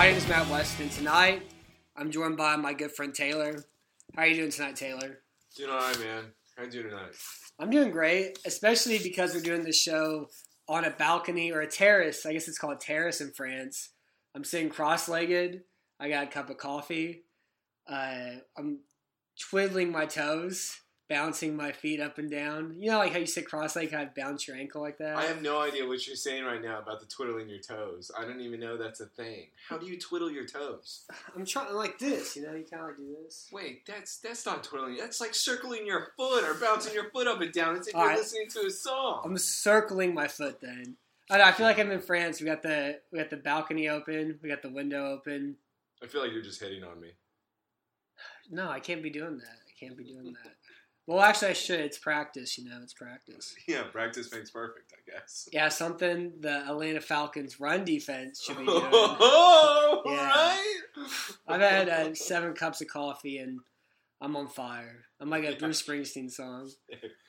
My name is Matt Weston. Tonight, I'm joined by my good friend Taylor. How are you doing tonight, Taylor? Doing alright, man. How are you doing tonight? I'm doing great, especially because we're doing this show on a balcony or a terrace. I guess it's called a terrace in France. I'm sitting cross-legged. I got a cup of coffee. Uh, I'm twiddling my toes, bouncing my feet up and down. You know, like how you sit cross-legged, kind of bounce your ankle like that. I have no idea what you're saying right now about the twiddling your toes. I don't even know that's a thing. How do you twiddle your toes? I'm trying like this. You know, you kind of like do this. Wait, that's that's not twiddling. That's like circling your foot or bouncing your foot up and down. It's like All you're right. listening to a song. I'm circling my foot then. I, know, I feel like I'm in France. We got the we got the balcony open. We got the window open. I feel like you're just hitting on me. No, I can't be doing that. I can't be doing that. Well, actually, I should. It's practice. You know, it's practice. Yeah, practice makes perfect, I guess. Yeah, something the Atlanta Falcons run defense should be doing. Oh, Yeah. right? I've had uh, seven cups of coffee and I'm on fire. I'm like a Bruce Springsteen song.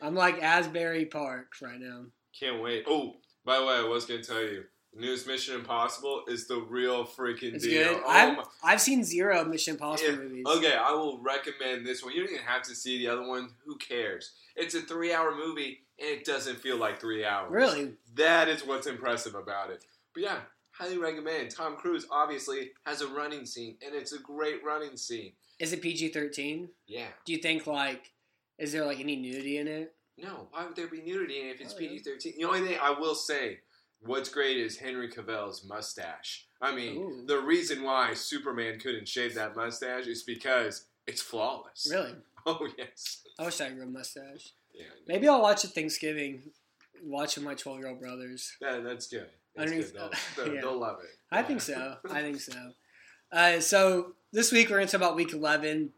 I'm like Asbury Park right now. Can't wait. Oh, by the way, I was gonna tell you, newest Mission Impossible is the real freaking It's deal. good. Oh I've, my- I've seen zero Mission Impossible Yeah, movies. Okay, I will recommend this one. You don't even have to see the other one. Who cares? It's a three-hour movie, and it doesn't feel like three hours. Really? That is what's impressive about it. But yeah, highly recommend. Tom Cruise obviously has a running scene, and it's a great running scene. Is it PG 13? Yeah. Do you think, like, is there, like, any nudity in it? No, why would there be nudity in it if it's Oh, yeah. PG-13? The only thing I will say, what's great is Henry Cavill's mustache. I mean, Ooh. the reason why Superman couldn't shave that mustache is because it's flawless. Really? Oh, yes. I wish I grew a mustache. Yeah, Maybe I'll watch it Thanksgiving, watch with my 12 year old brothers. that, that's good. That's Underneath- good. They'll, they'll, yeah. they'll love it. I think so. I think so. Uh, so this week we're going to talk about week 11.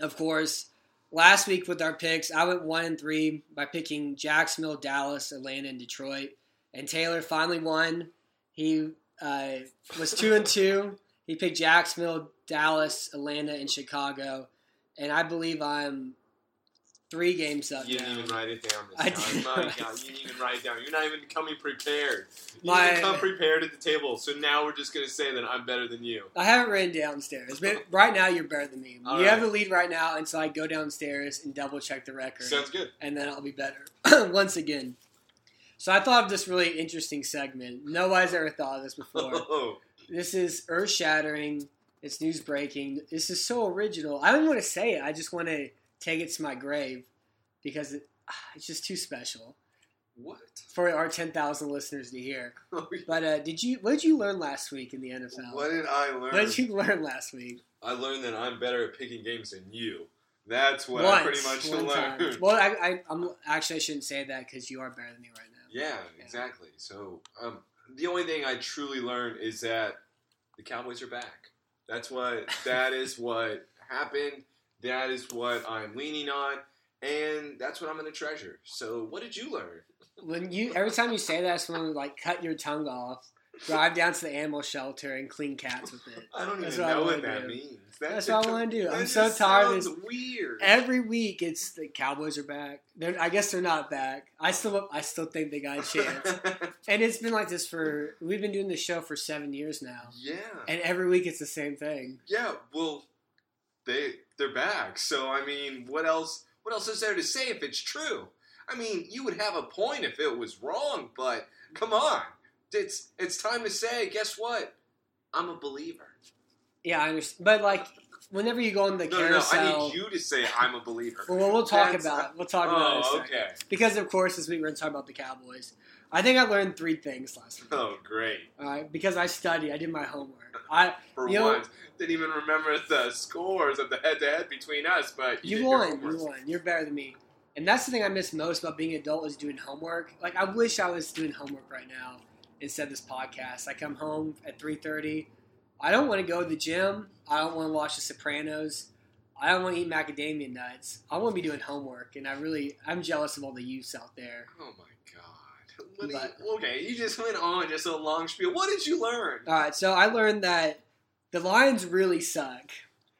Of course, last week with our picks, I went 1 and 3 by picking Jacksonville, Dallas, Atlanta, and Detroit. And Taylor finally won. He uh, was 2 and 2. He picked Jacksonville, Dallas, Atlanta, and Chicago. And I believe I'm three games up You didn't now. even write it down this I did My. God, you didn't even write it down. You're not even coming prepared. You My- didn't come prepared at the table. So now we're just going to say that I'm better than you. I haven't written downstairs, but right now you're better than me. All you right. have the lead right now and so I go downstairs and double check the record, Sounds good. and then I'll be better once again. So I thought of this really interesting segment. Nobody's ever thought of this before. Oh, this is earth shattering. It's news breaking. This is so original. I don't want to say it. I just want to take it to my grave because it, ah, it's just too special what? for our ten thousand listeners to hear. But uh, did you? What did you learn last week in the NFL? What did I learn? What did you learn last week? I learned that I'm better at picking games than you. That's what Once, I pretty much learned. time. Well, I, I, I'm actually I shouldn't say that because you are better than me right now. Yeah, Yeah. exactly. So um, the only thing I truly learned is that the Cowboys are back. That's what. That is what happened. That is what I'm leaning on, and that's what I'm going to treasure. So, what did you learn? When you every time you say that, I just want to like cut your tongue off, drive down to the animal shelter, and clean cats with it. I don't That's even what I know wanna what that do. means. That That's what I want to do. I'm so tired sounds. Weird. Every week, it's the Cowboys are back. They're, I guess they're not back. I still, I still think they got a chance. and it's been like this for. We've been doing this show for seven years now, yeah. and every week it's the same thing. Yeah, well, they they're back. So I mean, what else? What else is there to say if it's true? I mean, you would have a point if it was wrong, but come on, it's it's time to say. Guess what? I'm a believer. Yeah, I understand. But like, whenever you go on the No, no, no. carousel, I need you to say I'm a believer. well, we'll talk That's- about it. We'll talk about it. Oh, okay. Because of course this week we're going to talk about the Cowboys. I think I learned three things last week. Oh, great. Because I studied, I did my homework. I For You know- once, didn't even remember the scores of the head-to-head between us, but you, you did your won, you won. You're better than me. And that's the thing I miss most about being an adult is doing homework. Like I wish I was doing homework right now instead of this podcast. I come home at three thirty. I don't want to go to the gym. I don't want to watch The Sopranos. I don't want to eat macadamia nuts. I want to be doing homework, and I really I'm jealous of all the youths out there. Oh my god. What But- you, okay, you just went on just a long spiel. What did you learn? All right, so I learned that the Lions really suck.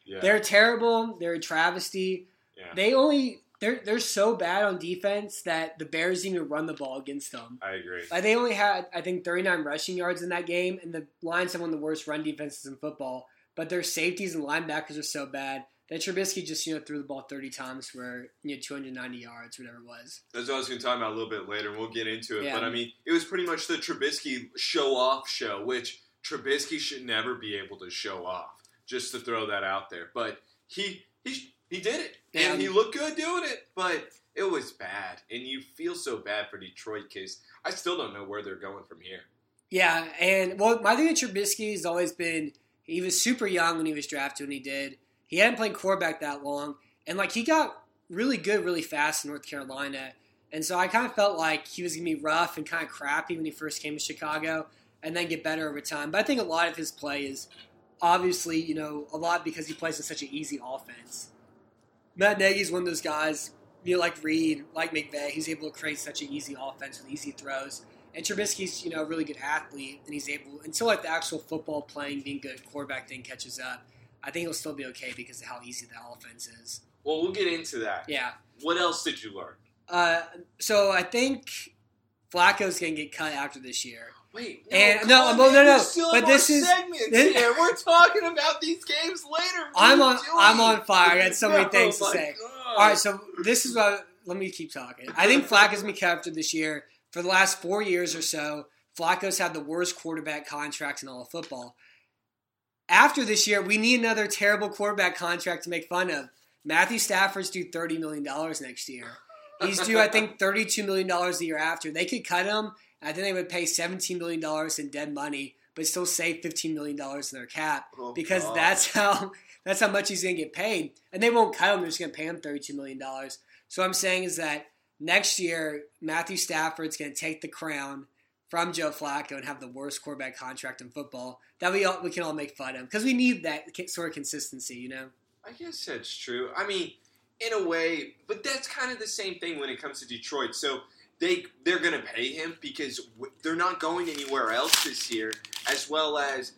Yeah. They're terrible. They're a travesty. yeah. They only they're they're so bad on defense that the Bears didn't even run the ball against them. I agree. Like they only had I think 39 rushing yards in that game, and the Lions have one of the worst run defenses in football. But their safeties and linebackers are so bad that Trubisky just you know threw the ball 30 times for you know 290 yards, whatever it was. That's what I was going to talk about a little bit later, and we'll get into it. Yeah. But I mean, it was pretty much the Trubisky show off show, which Trubisky should never be able to show off. Just to throw that out there, but he he he did it, Yeah. and he looked good doing it. But it was bad, and you feel so bad for Detroit because I still don't know where they're going from here. Yeah, and well, my thing with Trubisky has always been he was super young when he was drafted when he did. He hadn't played quarterback that long, and like he got really good really fast in North Carolina. And so I kind of felt like he was gonna be rough and kind of crappy when he first came to Chicago, and then get better over time. But I think a lot of his play is obviously, you know, a lot because he plays in such an easy offense. Matt Nagy's one of those guys, you know, like Reid, like McVay. He's able to create such an easy offense with easy throws. And Trubisky's, you know, a really good athlete, and he's able until like the actual football playing, being good quarterback thing catches up. I think he'll still be okay because of how easy the offense is. Well, we'll get into that. Yeah. What else did you learn? Uh, so I think Flacco's gonna get cut after this year. Wait, And- no, on, no, no, no, but this is- segments this- here. We're talking about these games later. What I'm on. I'm on fire. I got so many Oh things to say. God. All right, so this is what. Let me keep talking. I think Flacco's gonna be cut after this year. For the last four years or so, Flacco's had the worst quarterback contract in all of football. After this year, we need another terrible quarterback contract to make fun of. Matthew Stafford's due thirty million dollars next year. He's due, I think, thirty-two million dollars the year after. They could cut him. I think they would pay seventeen million dollars in dead money, but still save fifteen million dollars in their cap Oh, because God. that's how that's how much he's going to get paid, and they won't cut him. They're just going to pay him thirty-two million dollars. So what I'm saying is that next year Matthew Stafford's going to take the crown from Joe Flacco and have the worst quarterback contract in football. That we all, we can all make fun of because we need that sort of consistency, you know. I guess that's true. I mean, in a way, but that's kind of the same thing when it comes to Detroit. So they they're to pay him because w- they're not going anywhere else this year, as well as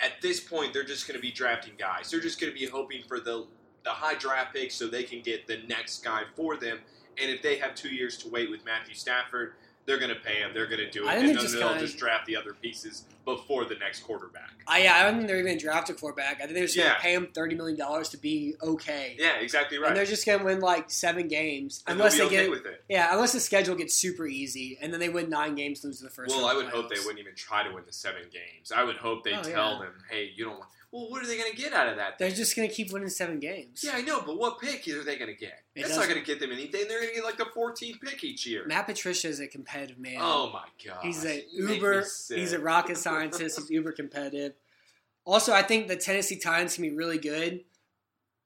at this point they're just to be drafting guys. They're just to be hoping for the the high draft pick so they can get the next guy for them. And if they have two years to wait with Matthew Stafford, they're going to pay him. They're going to do it, I and then just they'll kinda- just draft the other pieces before the next quarterback. I yeah, I don't think they're even going to draft a quarterback. I think they're just going to pay him thirty million dollars to be okay, Yeah, exactly right. and they're just going to win like seven games And unless they okay get with it. yeah, unless the schedule gets super easy, and then they win nine games, lose the first. Well, I would hope they wouldn't even try to win the seven games. I would hope they Oh, tell yeah. them, "Hey, you don't want." Well, what are they going to get out of that? They're just going to keep winning seven games. yeah, I know, but what pick are they going to get? It That's not going to get them anything. They're going to get like the 14th pick each year. Matt Patricia is a competitive man. Oh my god, He's a You make me uber. He's a rocket scientist. He's uber competitive. Also, I think the Tennessee Titans can be really good.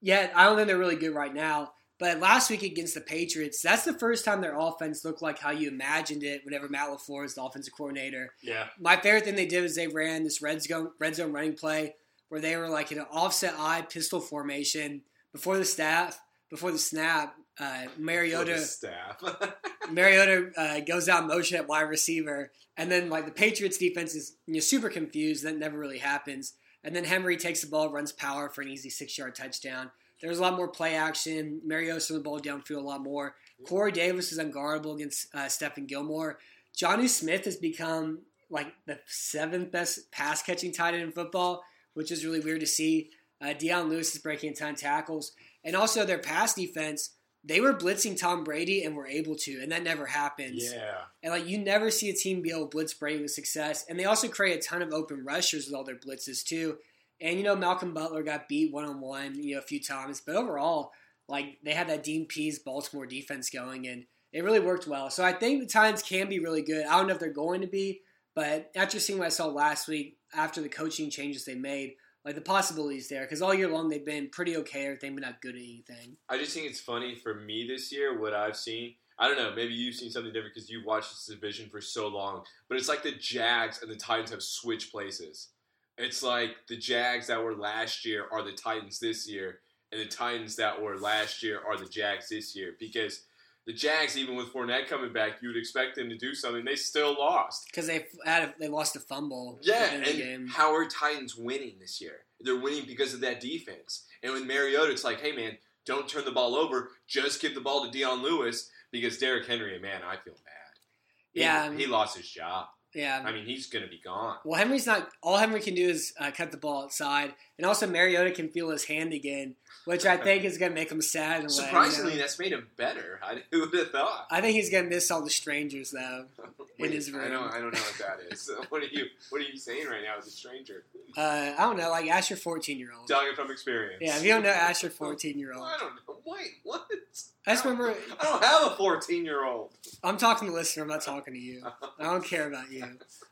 Yet I don't think they're really good right now. But last week against the Patriots, that's the first time their offense looked like how you imagined it. Whenever Matt Lafleur is the offensive coordinator, Yeah, my favorite thing they did was they ran this red zone red zone running play where they were like in an offset eye pistol formation before the staff before the snap. Uh, Mariota the staff. Mariota uh, goes out motion at wide receiver, and then like the Patriots defense is you know, super confused. That never really happens. And then Henry takes the ball, runs power for an easy six yard touchdown. There's a lot more play action. Mariota's throwing the ball downfield a lot more. Corey Davis is unguardable against uh, Stephon Gilmore. Jonnu Smith has become like the seventh best pass catching tight end in football, which is really weird to see. Uh, Dion Lewis is breaking a ton of tackles, and also their pass defense. They were blitzing Tom Brady and were able to, and that never happens. yeah, And like you never see a team be able to blitz Brady with success. And they also create a ton of open rushers with all their blitzes too. And you know Malcolm Butler got beat one on one, you know, a few times, but overall, like they had that Dean Pees Baltimore defense going, and it really worked well. So I think the Titans can be really good. I don't know if they're going to be, but after seeing what I saw last week, after the coaching changes they made, like the possibilities there, because all year long they've been pretty okay, everything, but not good at anything. I just think it's funny for me this year. What I've seen, I don't know. Maybe you've seen something different because you've watched this division for so long. But it's like the Jags and the Titans have switched places. It's like the Jags that were last year are the Titans this year, and the Titans that were last year are the Jags this year. Because the Jags, even with Fournette coming back, you would expect them to do something. They still lost. Because they had a, they lost a fumble. Yeah, at the end of and how are Titans winning this year? They're winning because of that defense. And with Mariota, it's like, hey man, Don't turn the ball over. Just give the ball to Dion Lewis because Derrick Henry, man, I feel bad. He- Yeah. he um, lost his job. Yeah. I mean, he's going to be gone. Well, Henry's not. All Henry can do is uh, cut the ball outside, and also Mariota can feel his hand again, which I think is going to make him sad. In a way, you know? Surprisingly, that's made him better. I, who would have thought? I think he's going to miss all the strangers though. Wait, his room. I don't. I don't know what that is. what are you? What are you saying right now as a stranger? Uh, I don't know, like ask your fourteen year old. Talking from experience. Yeah, if you don't know, ask your fourteen year old. I don't know. Wait, what? I just remember. I don't have a fourteen-year-old. I'm talking to the listener. I'm not talking to you. I don't care about you.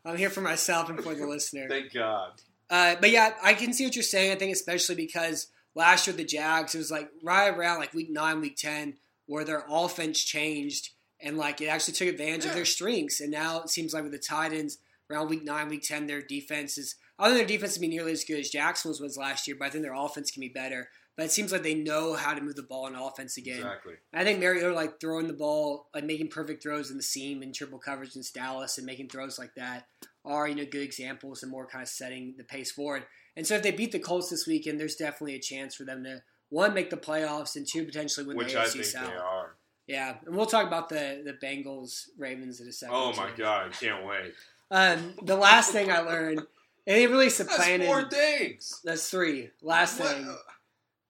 I'm here for myself and for the listener. Thank God. Uh, but yeah, I can see what you're saying. I think especially because last year the Jags, it was like right around like week nine, week ten, where their offense changed and like it actually took advantage of their strengths. And now it seems like with the Titans around week nine, week ten, their defense is. I don't think their defense will be nearly as good as Jackson's was last year, but I think their offense can be better. But it seems like they know how to move the ball on offense again. Exactly. I think Mariota like throwing the ball, like making perfect throws in the seam and triple coverage against Dallas and making throws like that are you know good examples and more kind of setting the pace forward. And so if they beat the Colts this weekend, there's definitely a chance for them to one make the playoffs and two potentially win Which the I AFC think South. they are. Yeah, and we'll talk about the the Bengals Ravens in a second. Oh my too. God! I can't wait. Um, the last thing I learned, and it really That's supplanted. four things. That's three. Last What- thing.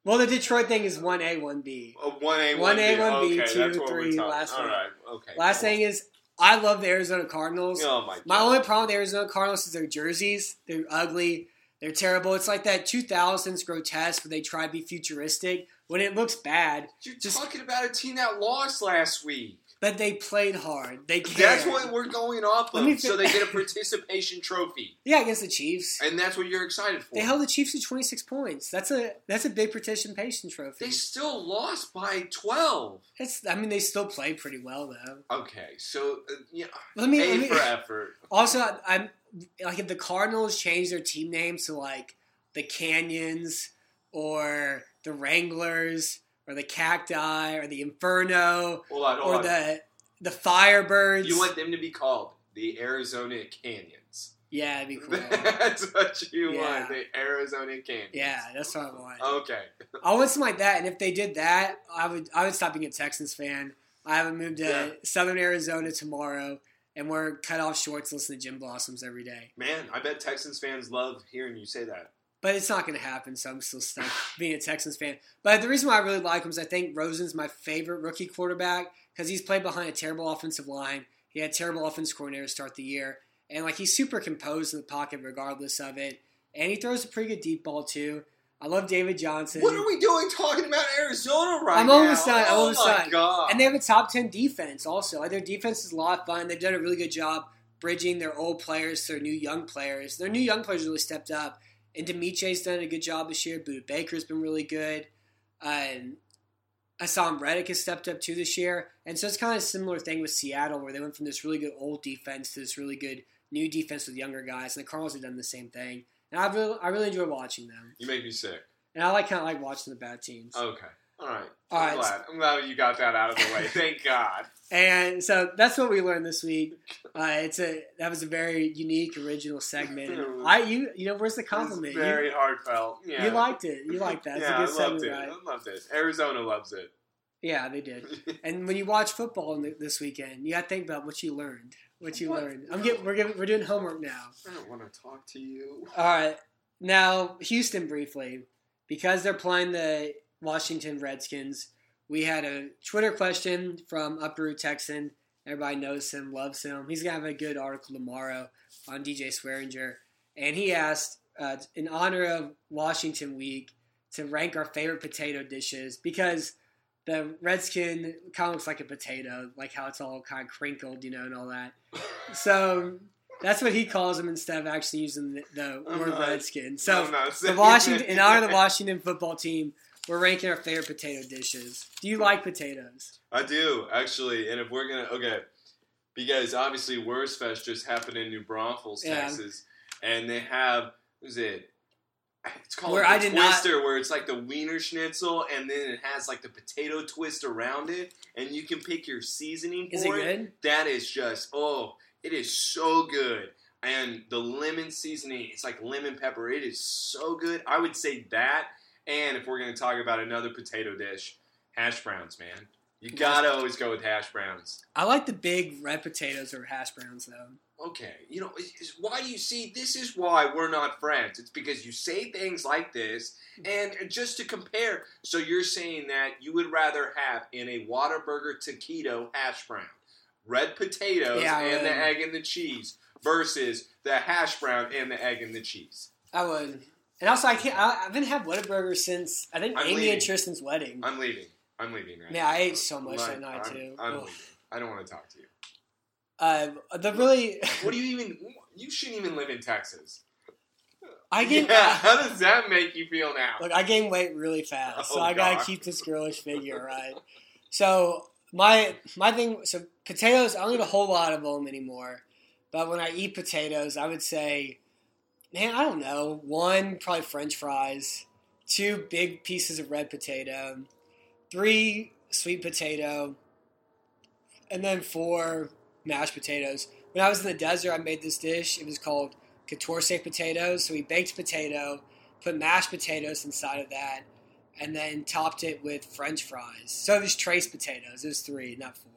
Well, the Detroit thing is one A, one B. One A, One A, one B, two, three, last All thing. right, okay. Last thing is, I love the Arizona Cardinals. Oh my God. My only problem with the Arizona Cardinals is their jerseys. They're ugly. They're terrible. It's like that 2000s grotesque where they try to be futuristic when it looks bad, You're just- talking about a team that lost last week. But they played hard. They cared. That's what we're going off of. So they get a participation trophy, Yeah, against the Chiefs. and that's what you're excited for. They held the Chiefs to 26 points. That's a that's a big participation trophy. They still lost by twelve. It's, I mean, they still played pretty well though. Okay, so uh, yeah, Let me, A let me for effort. also I'm like if the Cardinals change their team names to like the Canyons or the Wranglers or the Cacti or the Inferno Hold on, hold or on. the the Firebirds. You want them to be called the Arizona Canyons. yeah, that'd be cool. that's what you Yeah. want, the Arizona Canyons. yeah, that's what I want. Okay. I want something like that, and if they did that, I would I would stop being a Texans fan. I would moved to Yeah. Southern Arizona tomorrow and wear cut off shorts, listen to Gin Blossoms every day. Man, I bet Texans fans love hearing you say that. But it's not going to happen, so I'm still stuck being a Texans fan. But the reason why I really like him is I think Rosen's my favorite rookie quarterback because he's played behind a terrible offensive line. He had terrible offense coordinator to start the year, and like he's super composed in the pocket regardless of it. And he throws a pretty good deep ball too. I love David Johnson. What are we doing talking about Arizona right I'm now? almost done, I'm Oh almost my done. god. And they have a top 10 defense also. Their defense is a lot of fun. They've done a really good job bridging their old players to their new young players. Their new young players really stepped up. And Demiche's done a good job this year. Budda Baker's been really good. Um, Haason Reddick has stepped up too this year. And so it's kind of a similar thing with Seattle where they went from this really good old defense to this really good new defense with younger guys. And the Cardinals have done the same thing. And I really, I really enjoy watching them. you make me sick. And I like kind of like watching the bad teams. Okay. All right. All I'm right. glad. I'm glad you got that out of the way. Thank God. And so that's what we learned this week. Uh, it's a that was a very unique, original segment. And I you you know where's the compliment? Very You, heartfelt. Yeah. you liked it. You liked that. It's yeah, a good I loved segment, it. right? I loved it. Arizona loves it. Yeah, they did. And when you watch football in the, this weekend, you got to think about what you learned. What you What? learned. I'm getting we're getting, we're doing homework now. I don't want to talk to you. All right. Now, Houston briefly, because they're playing the Washington Redskins, we had a Twitter question from Upper Texan. Everybody knows him, loves him. He's to have a good article tomorrow on DJ Swearinger. And he asked, uh, in honor of Washington Week, to rank our favorite potato dishes because the Redskin kind of looks like a potato, like how it's all kind of crinkled, you know, and all that. So that's what he calls them instead of actually using the, the word not- Redskin. So the Washington, in honor of the Washington football team, we're ranking our favorite potato dishes. Do you like potatoes? I do actually, and if we're gonna okay, because obviously Wurstfest just happened in New Braunfels, Yeah. Texas, and they have what is it? It's called Where the I did not- Twister, where it's like the Wiener Schnitzel, and then it has like the potato twist around it, and you can pick your seasoning Is it good? That is just oh, it is so good. And the lemon seasoning, it's like lemon pepper. It is so good. I would say that. And if we're going to talk about another potato dish, hash browns, man. You gotta always go with hash browns. I like the big red potatoes or hash browns though. Okay, you know, why do you see? This is why we're not friends. It's because you say things like this, and just to compare. So you're saying that you would rather have in a Whataburger taquito hash brown, red potatoes Yeah, and the egg and the cheese versus the hash brown and the egg and the cheese. I would. And also, I can't. I, I haven't had Whataburger since I think I'm Amy leaving. and Tristan's wedding. I'm leaving. I'm leaving right now. Yeah, now. I ate so much that night I'm- too. I'm Ugh. leaving. I don't want to talk to you. Uh, the really, What do you even? You shouldn't even live in Texas. I gained. yeah, how does that make you feel now? Look, I gained weight really fast, so Oh, I gotta God. keep this girlish figure, right? So my my thing, so potatoes, I don't eat a whole lot of them anymore. But when I eat potatoes, I would say, man, I don't know, one probably French fries, two big pieces of red potato, three sweet potato, and then four mashed potatoes. When I was in the desert, I made this dish. It was called catorce potatoes. So we baked potato, put mashed potatoes inside of that, and then topped it with French fries. So it was tres potatoes. It was three, not four.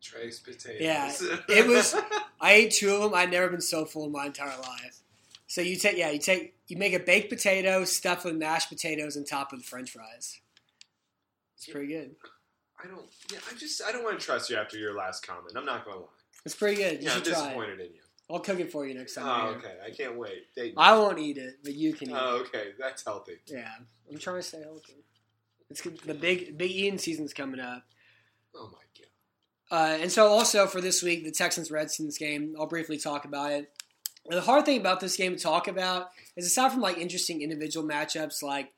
Tres potatoes. Yeah, it was- I ate two of them. I'd never been so full in my entire life. So you take, yeah, you take, you make a baked potato stuffed with mashed potatoes and topped with French fries. It's pretty good. I don't. Yeah, I just. I don't want to trust you after your last comment. I'm not going to lie. It's pretty good. You Yeah, I'm should try it. disappointed in you. I'll cook it for you next time. Oh, here. okay. I can't wait. I won't eat it, but you can eat Oh, it. okay. That's healthy. Yeah, I'm trying to stay healthy. It's good. the big big eating season's coming up. Oh my god. Uh, and so also for this week, the Texans Redskins game, I'll briefly talk about it. And the hard thing about this game to talk about is aside from like interesting individual matchups like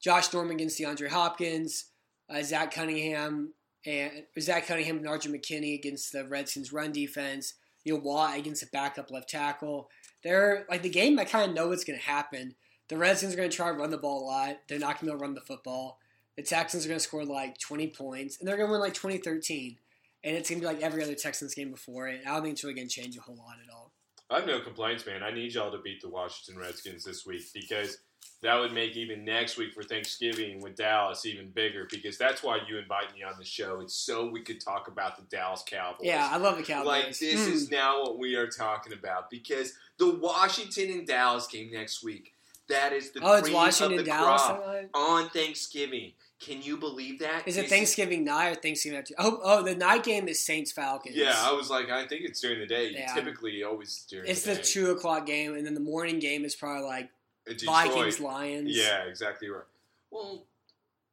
Josh Norman against DeAndre Hopkins, uh, Zach Cunningham and Zach Cunningham and Arjun McKinney against the Redskins run defense, you know, Watt against the backup left tackle. They're like the game I kind of know what's going to happen. The Redskins are going to try to run the ball a lot. They're not going to run the football. The Texans are going to score like 20 points, and they're going to win like 2013 and it's gonna be like every other Texans game before it. I don't think it's really gonna change a whole lot at all. I have no complaints, man. I need y'all to beat the Washington Redskins this week because that would make even next week for Thanksgiving with Dallas even bigger because that's why you invite me on the show. It's so we could talk about the Dallas Cowboys. Yeah, I love the Cowboys. Like this Mm. is now what we are talking about because the Washington and Dallas game next week. That is the oh, it's cream Washington of the Dallas crop on Thanksgiving. Can you believe that? Is it Thanksgiving night or Thanksgiving after? Oh, oh, the night game is Saints Falcons. Yeah, I was like, I think it's during the day. Yeah. Typically, always during it's the the two o'clock game, and then the morning game is probably like Uh, Detroit. Vikings Lions. Yeah, exactly right. Well,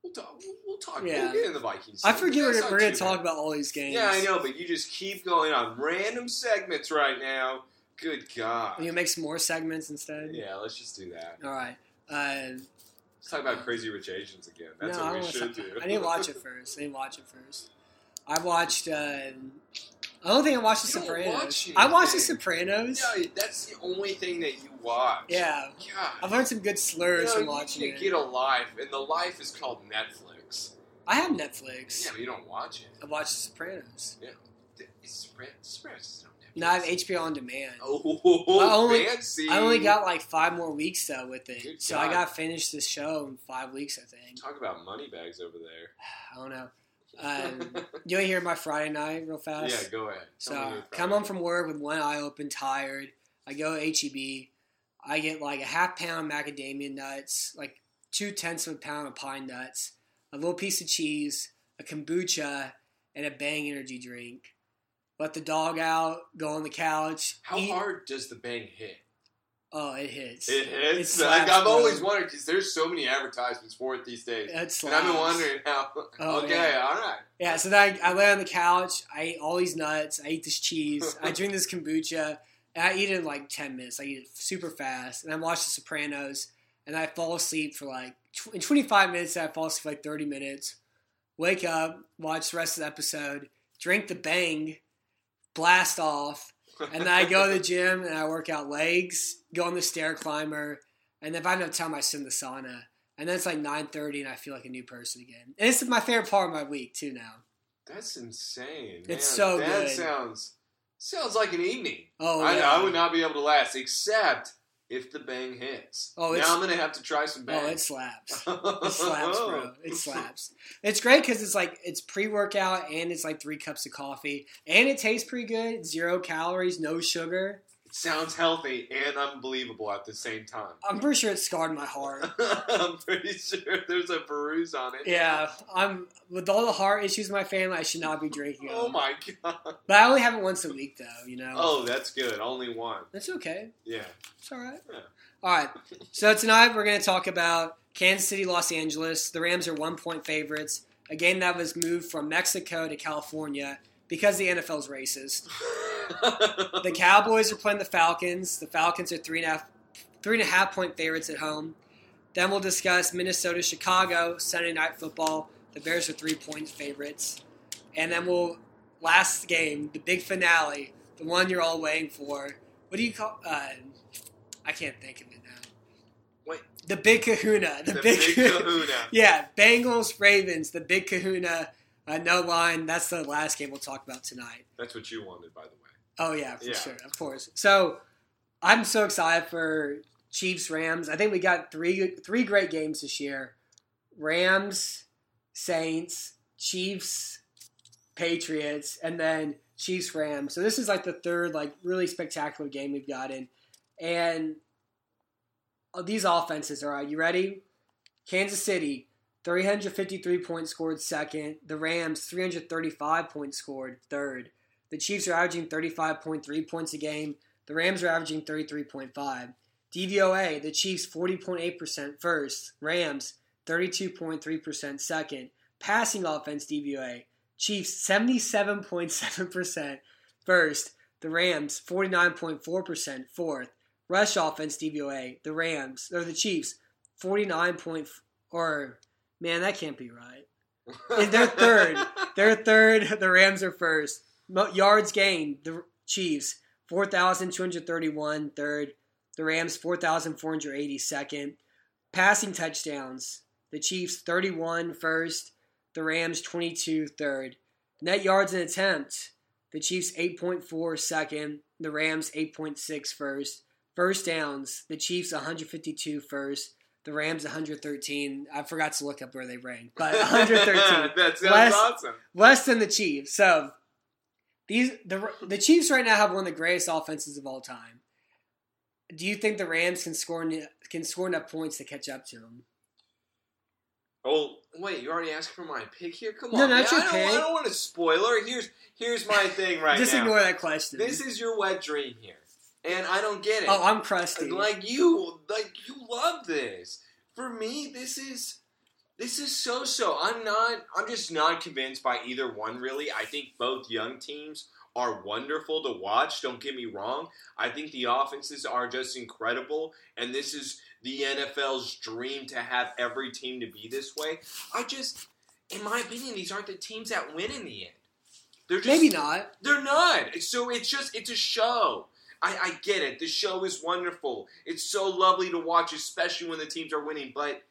we'll talk. We'll, talk. Yeah. We'll get in the Vikings. I forget we're, we're gonna talk about all these games. Yeah, I know, but you just keep going on random segments right now. Good God. You make some more segments instead. Yeah, let's just do that. All right. Uh, Let's talk about Crazy Rich Asians again. That's no, what we should do. I need to watch it first. I need to watch it first. I watched. Uh, I don't think I watched The You Sopranos. watch I watched The. Sopranos. Yeah, that's the only thing that you watch. Yeah, God. I've learned some good slurs you know, from watching you it. get a life, and the life is called Netflix. I have Netflix. Yeah, but you don't watch it. I watched The Sopranos. It's Sopranos. No, I have HBO on demand. Oh, I only- fancy. I only got like five more weeks though with it, Good so I got to finish this show in five weeks. I think. Talk about money bags over there. I don't know. Um, you want to hear my Friday night real fast? yeah, go ahead. Tell So come home from work with one eye open, tired. I go HEB. I get like a half pound macadamia nuts, like two tenths of a pound of pine nuts, a little piece of cheese, a kombucha, and a Bang energy drink. Let the dog out, go on the couch. How eat- hard does the bang hit? Oh, it hits. It hits. slaps, like I've always wondered because there's so many advertisements for it these days, It and I've been wondering how. Oh, okay, yeah. all right. Yeah, so then I, I lay on the couch. I eat all these nuts. I eat this cheese. I drink this kombucha, and I eat it in like ten minutes. I eat it super fast, and I watch The Sopranos, and I fall asleep for like tw- in twenty five minutes. I fall asleep for like thirty minutes. Wake up, watch the rest of the episode, drink the bang, blast off, and then I go to the gym and I work out legs, go on the stair climber, and if I have enough time, I sit in the sauna. And then it's like nine thirty, and I feel like a new person again. And it's my favorite part of my week too now. That's insane. It's so that good. That sounds sounds like an evening. Oh, I, yeah. I would not be able to last, except if the bang hits. Oh, it's- now I'm gonna have to try some bang. Oh, it slaps. It slaps, bro. It slaps. It's great because it's like it's pre-workout and it's like three cups of coffee and it tastes pretty good. Zero calories, no sugar. Sounds healthy and unbelievable at the same time. I'm pretty sure it scarred my heart. I'm pretty sure there's a bruise on it. Yeah, I'm with all the heart issues in my family. I should not be drinking. Oh them. my god. But I only have it once a week, though. You know. Oh, that's good. Only one. That's okay. Yeah. It's all right. Yeah. All right. So tonight we're going to talk about Kansas City, Los Angeles. The Rams are one point favorites. A game that was moved from Mexico to California because the NFL's racist. The Cowboys are playing the Falcons. The Falcons are three and a half, three and a half point favorites at home. Then we'll discuss Minnesota, Chicago, Sunday night football. The Bears are three point favorites. And then we'll last game, the big finale, the one you're all waiting for. What do you call? Uh, I can't think of it now. Wait. the big Kahuna. The, the big, big kahuna. yeah, Bengals, Ravens, the big Kahuna. Uh, no line. That's the last game we'll talk about tonight. That's what you wanted, by the way. Oh yeah, for Yeah. sure, of course. So I'm so excited for Chiefs Rams. I think we got three three great games this year: Rams, Saints, Chiefs, Patriots, and then Chiefs Rams. So this is like the third like really spectacular game we've gotten, and uh, these offenses are. You ready? Kansas City. 353 points scored second. The Rams, 335 points scored third. The Chiefs are averaging 35.3 points a game. The Rams are averaging 33.5. DVOA, the Chiefs 40.8% first. Rams 32.3% second. Passing offense DVOA, Chiefs 77.7% first. The Rams 49.4% fourth. Rush offense DVOA, the Rams or the Chiefs 49. Point, or man, that can't be right. They're third. They're third. The Rams are first. Mo- Yards gained. The Chiefs 4,231 third. The Rams 4,480 second. Passing touchdowns. The Chiefs 31 first. The Rams 22 third. Net yards in attempt. The Chiefs 8.4 second. The Rams 8.6 first. First downs. The Chiefs 152 first. The Rams 113. I forgot to look up where they ranked, but 113 that's Less- awesome. less than the Chiefs. So these the the Chiefs right now have one of the greatest offenses of all time. Do you think the Rams can score can score enough points to catch up to them? Oh wait, you already asked for my pick here. Come on, No, man. not your I don't, pick. I don't want a spoiler. Here's here's my thing right Just now. Just ignore that question. This is your wet dream here, and I don't get it. oh, I'm crusty. like you, like you love this. For me, this is this is so so. I'm not. I'm just not convinced by either one. Really, I think both young teams are wonderful to watch. Don't get me wrong. I think the offenses are just incredible, and this is the NFL's dream to have every team to be this way. I just, in my opinion, these aren't the teams that win in the end. They're just Maybe not. they're not. So it's just it's a show. I, I get it. The show is wonderful. It's so lovely to watch, especially when the teams are winning, but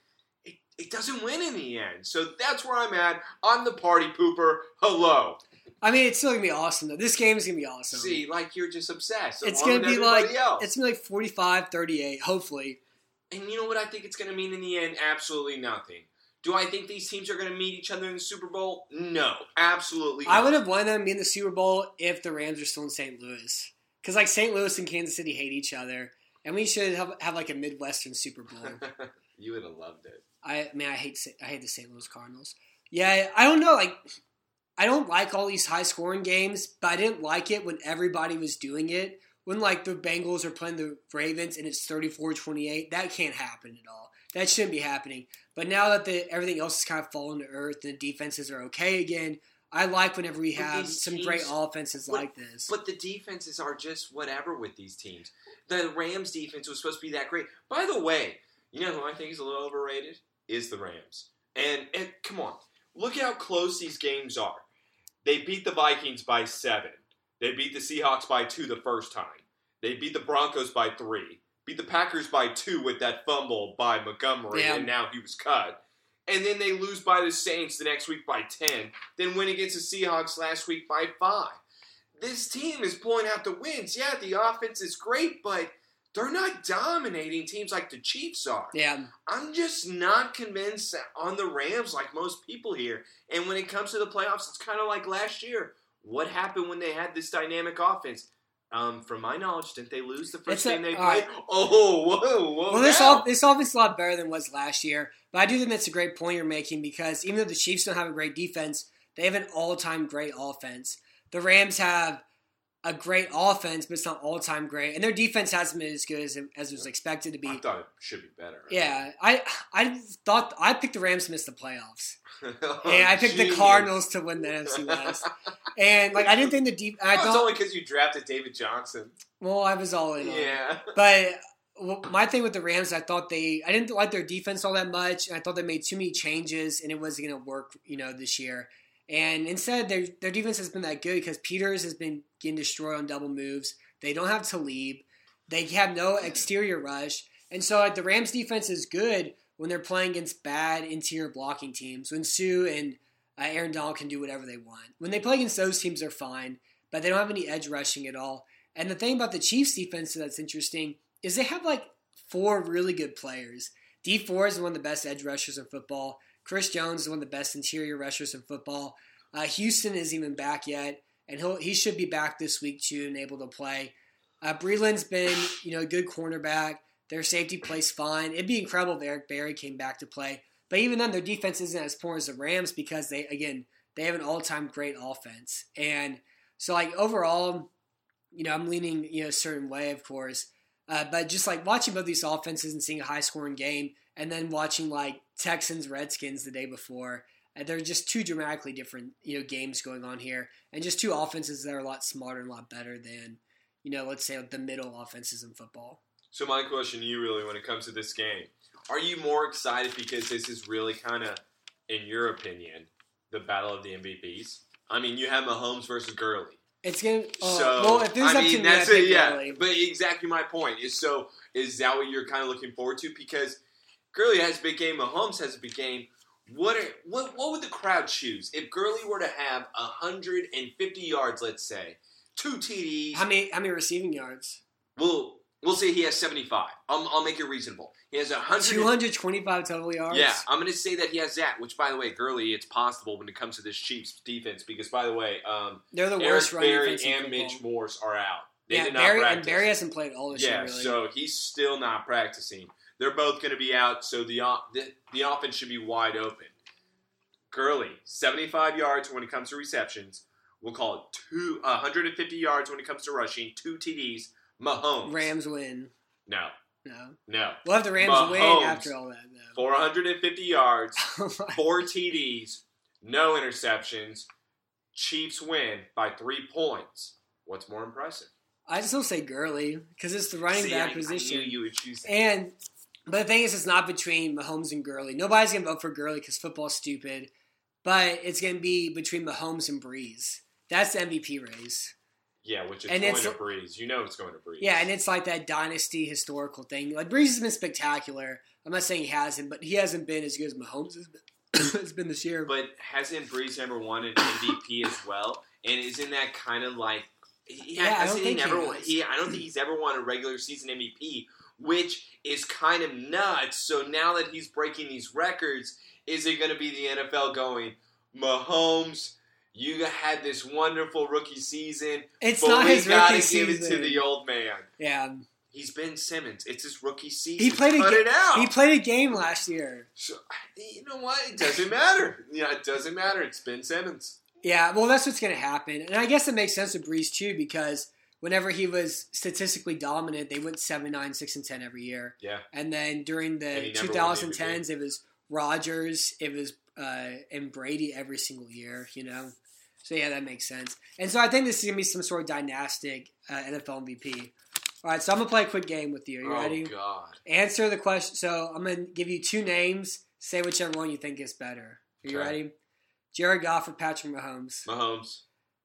it, it doesn't win in the end. So that's where I'm at. I'm the party pooper. Hello. I mean, it's still gonna be awesome though. This game is gonna be awesome. See, like you're just obsessed. it's gonna be like else. it's gonna be like 45, 38, hopefully. And you know what I think it's going to mean in the end? Absolutely nothing. Do I think these teams are going to meet each other in the Super Bowl? No, absolutely. I would have wanted them to be in the Super Bowl if the Rams are still in St. Louis, because like St. Louis and Kansas City hate each other, and we should have, have like a Midwestern Super Bowl. you would have loved it. I man, I hate I hate the St. Louis Cardinals. Yeah, I don't know. Like, I don't like all these high scoring games, but I didn't like it when everybody was doing it. When like the Bengals are playing the Ravens and it's 34-28, that can't happen at all. That shouldn't be happening. But now that the everything else is kind of fallen to earth and the defenses are okay again, I like whenever we But have some teams- great offenses like this. But the defenses are just whatever with these teams. The Rams defense was supposed to be that great. By the way, you know who I think is a little overrated? Is the Rams. And and come on, look how close these games are. They beat the Vikings by seven. They beat the Seahawks by two the first time. They beat the Broncos by three. Beat the Packers by two with that fumble by Montgomery, Yeah. and now he was cut. And then they lose by the Saints the next week by ten. Then win against the Seahawks last week by five this team is pulling out the wins. Yeah, the offense is great, but they're not dominating teams like the Chiefs are. Yeah. I'm just not convinced on the Rams like most people here. And when it comes to the playoffs, it's kind of like last year. What happened when they had this dynamic offense? Um, from my knowledge, didn't they lose the first It's a- game they played? right. Oh, whoa, whoa! Well, this off- this offense is a lot better than it was last year, but I do think that's a great point you're making because even though the Chiefs don't have a great defense, they have an all-time great offense. The Rams have a great offense, but it's not all-time great, and their defense hasn't been as good as it, as it was expected to be. I thought it should be better. Yeah, I I thought I picked the Rams to miss the playoffs, Oh, and I picked genius. the Cardinals to win the NFC West. And like I didn't think the deep. I was thought only because you drafted David Johnson. well, I was all in. it. Yeah. But well, my thing with the Rams, I thought they, I didn't like their defense all that much, and I thought they made too many changes, and it wasn't going to work, you know, this year. And instead, their their defense has been that good because Peters has been getting destroyed on double moves. They don't have Talib. They have no exterior rush, and so like the Rams defense is good when they're playing against bad interior blocking teams. When Suh and uh, Aaron Donald can do whatever they want. When they play against those teams, they're fine, but they don't have any edge rushing at all. And the thing about the Chiefs defense that's interesting is they have like four really good players. Dee Ford is one of the best edge rushers in football. Chris Jones is one of the best interior rushers in football. Uh, Houston isn't even back yet, and he'll he should be back this week too and able to play. Uh, Breland's been you know a good cornerback. Their safety plays fine. It'd be incredible if Eric Berry came back to play. But even then, their defense isn't as poor as the Rams because they again they have an all time great offense. And so like overall, you know I'm leaning you know a certain way, of course. Uh, but just like watching both these offenses and seeing a high scoring game, and then watching like Texans Redskins the day before, uh, they're just two dramatically different you know games going on here, and just two offenses that are a lot smarter and a lot better than you know let's say the middle offenses in football. So my question to you, really, when it comes to this game, are you more excited because this is really kind of, in your opinion, the battle of the MVPs? I mean, you have Mahomes versus Gurley. It's gonna. Uh, so well, if was I up mean, to me, that's it. Yeah, Gurley. but exactly my point is so is that what you're kind of looking forward to? Because Gurley has a big game, Mahomes has a big game. What are, what what would the crowd choose if Gurley were to have 150 yards, let's say, two TDs? How many? How many receiving yards? We'll we'll say he has 75. I'll, I'll make it reasonable. He has 100. Two hundred twenty-five total yards. Yeah, I'm going to say that he has that. Which, by the way, Gurley, it's possible when it comes to this Chiefs defense because, by the way, um, they're the Eric worst defense and. Mitch Morse are out. They yeah, did not Berry practice. and Berry hasn't played all this yeah, year. Really. so he's still not practicing. They're both going to be out, so the, the the offense should be wide open. Gurley, 75 yards when it comes to receptions. We'll call it two, 150 yards when it comes to rushing, two TDs. Mahomes. Rams win. No, No, no. we'll have the Rams Mahomes. win after all that. Though. 450 yards, Oh four TDs, no interceptions. Chiefs win by three points. What's more impressive? I still say Gurley because it's the running See, back I- position. I knew you would choose that. And but the thing is, it's not between Mahomes and Gurley. Nobody's gonna vote for Gurley because football's stupid. But it's gonna be between Mahomes and Brees. That's the MVP race. Yeah, which is And going it's- to Brees. You know it's going to Brees. Yeah, and it's like that dynasty historical thing. Like Brees has been spectacular. I'm not saying he hasn't, but he hasn't been as good as Mahomes has been, has been this year. But hasn't Brees ever won an MVP as well? And isn't that kind of like he, Yeah, I don't he think he never won, he I don't think he's ever won a regular season MVP, which is kind of nuts. So now that he's breaking these records, is it going to be the NFL going, Mahomes? You had this wonderful rookie season, it's but not we his gotta rookie give season. it to the old man. yeah, He's Ben Simmons. It's his rookie season. he played a Cut ga- it out. he played a game last year. So, you know what? It doesn't matter. Yeah, it doesn't matter. It's Ben Simmons. Yeah, well, that's what's going to happen, and I guess it makes sense with Brees too because whenever he was statistically dominant, they went seven, nine, six, and ten every year. Yeah. And then during the he never won the 2010s, it was Rodgers, it was uh, and Brady every single year. You know, so yeah, that makes sense. And so I think this is gonna be some sort of dynastic uh, NFL MVP. All right, so I'm gonna play a quick game with you. Are you oh ready? God. Answer the question. So I'm gonna give you two names. Say whichever one you think is better. Are you Okay. ready? Jared Goff or Patrick Mahomes? Mahomes,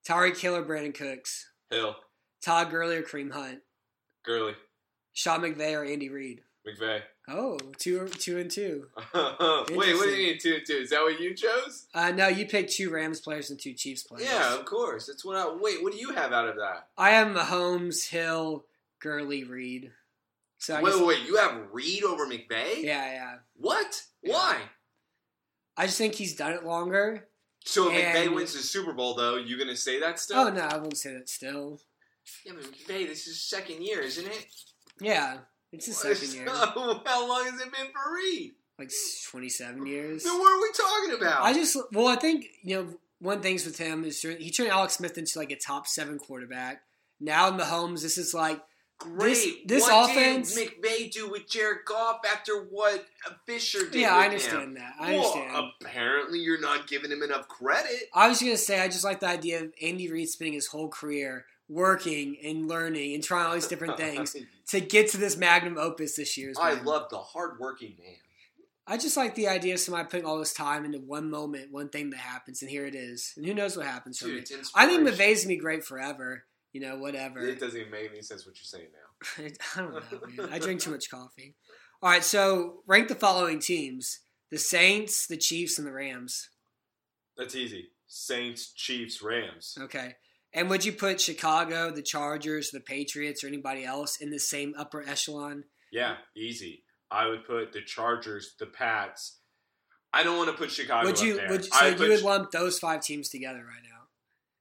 Tyreek Hill or Brandin Cooks? Hill, Todd Gurley or Kareem Hunt? Gurley, Sean McVay or Andy Reid? McVay. Oh, two, two and two. Wait, what do you mean two and two? Is that what you chose? Uh, no, you picked two Rams players and two Chiefs players. Yeah, of course. That's what I. Wait, what do you have out of that? I have Mahomes, Hill, Gurley, Reid. So I wait, guess- wait, wait. You have Reid over McVay? yeah, yeah. What? Yeah. Why? I just think he's done it longer. So if McVay wins the Super Bowl, though, you gonna say that still? Oh no, I won't say that still. Yeah, but McVay, this is second year, isn't it? Yeah, it's his second year, How long has it been for Reid? like twenty-seven years. Then what are we talking about? I just well, I think you know one things with him is he turned Alex Smith into like a top seven quarterback. Now in Mahomes, this is like Great. this what offense- did McVay do with Jared Goff after what Fisher did? yeah, I with him? understand that. I Well, understand. apparently, you're not giving him enough credit. I was gonna say I just like the idea of Andy Reid spending his whole career working and learning and trying all these different things to get to this magnum opus this year. I love the hardworking man. I just like the idea of somebody putting all this time into one moment, one thing that happens, and here it is. And who knows what happens from it. I think. McVay's gonna be great forever. You know, whatever. It doesn't even make any sense what you're saying now. I don't know, man. I drink too much coffee. All right, so rank the following teams: the Saints, the Chiefs, and the Rams. That's easy. Saints, Chiefs, Rams. Okay. And would you put Chicago, the Chargers, the Patriots, or anybody else in the same upper echelon? Yeah, easy. I would put the Chargers, the Pats. I don't want to put Chicago would you? up there. Would I so would you would lump those five teams together right now?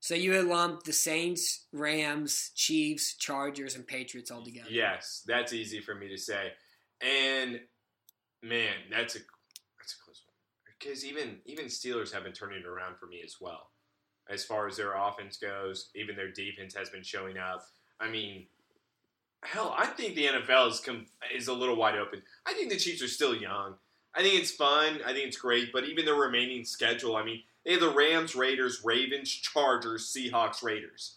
So you would lump the Saints, Rams, Chiefs, Chargers, and Patriots all together. Yes, that's easy for me to say. And man, that's a that's a close one. Because even even Steelers have been turning it around for me as well. As far as their offense goes, even their defense has been showing up. I mean, hell, I think the NFL is com- is a little wide open. I think the Chiefs are still young. I think it's fun. I think it's great. But even the remaining schedule, I mean, they have the Rams, Raiders, Ravens, Chargers, Seahawks, Raiders.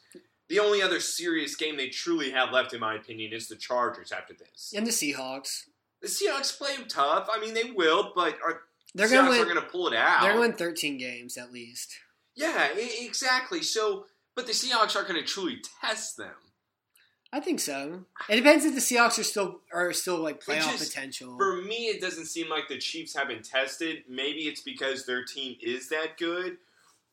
The only other serious game they truly have left, in my opinion, is the Chargers after this. And the Seahawks. The Seahawks play them tough. I mean, they will, but are, They're Seahawks gonna are going to pull it out. They're gonna win 13 games at least. Yeah, exactly. So, but the Seahawks aren't going to truly test them. I think so. It depends if the Seahawks are still are still like playoff just- potential. For me, it doesn't seem like the Chiefs have been tested. Maybe it's because their team is that good,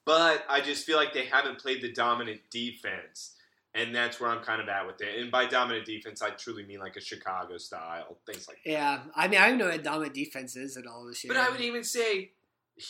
but I just feel like they haven't played the dominant defense. And that's where I'm kind of at with it. And by dominant defense, I truly mean like a Chicago style, things like that. yeah, I mean I don't know what dominant defense is at all this year. But I would even say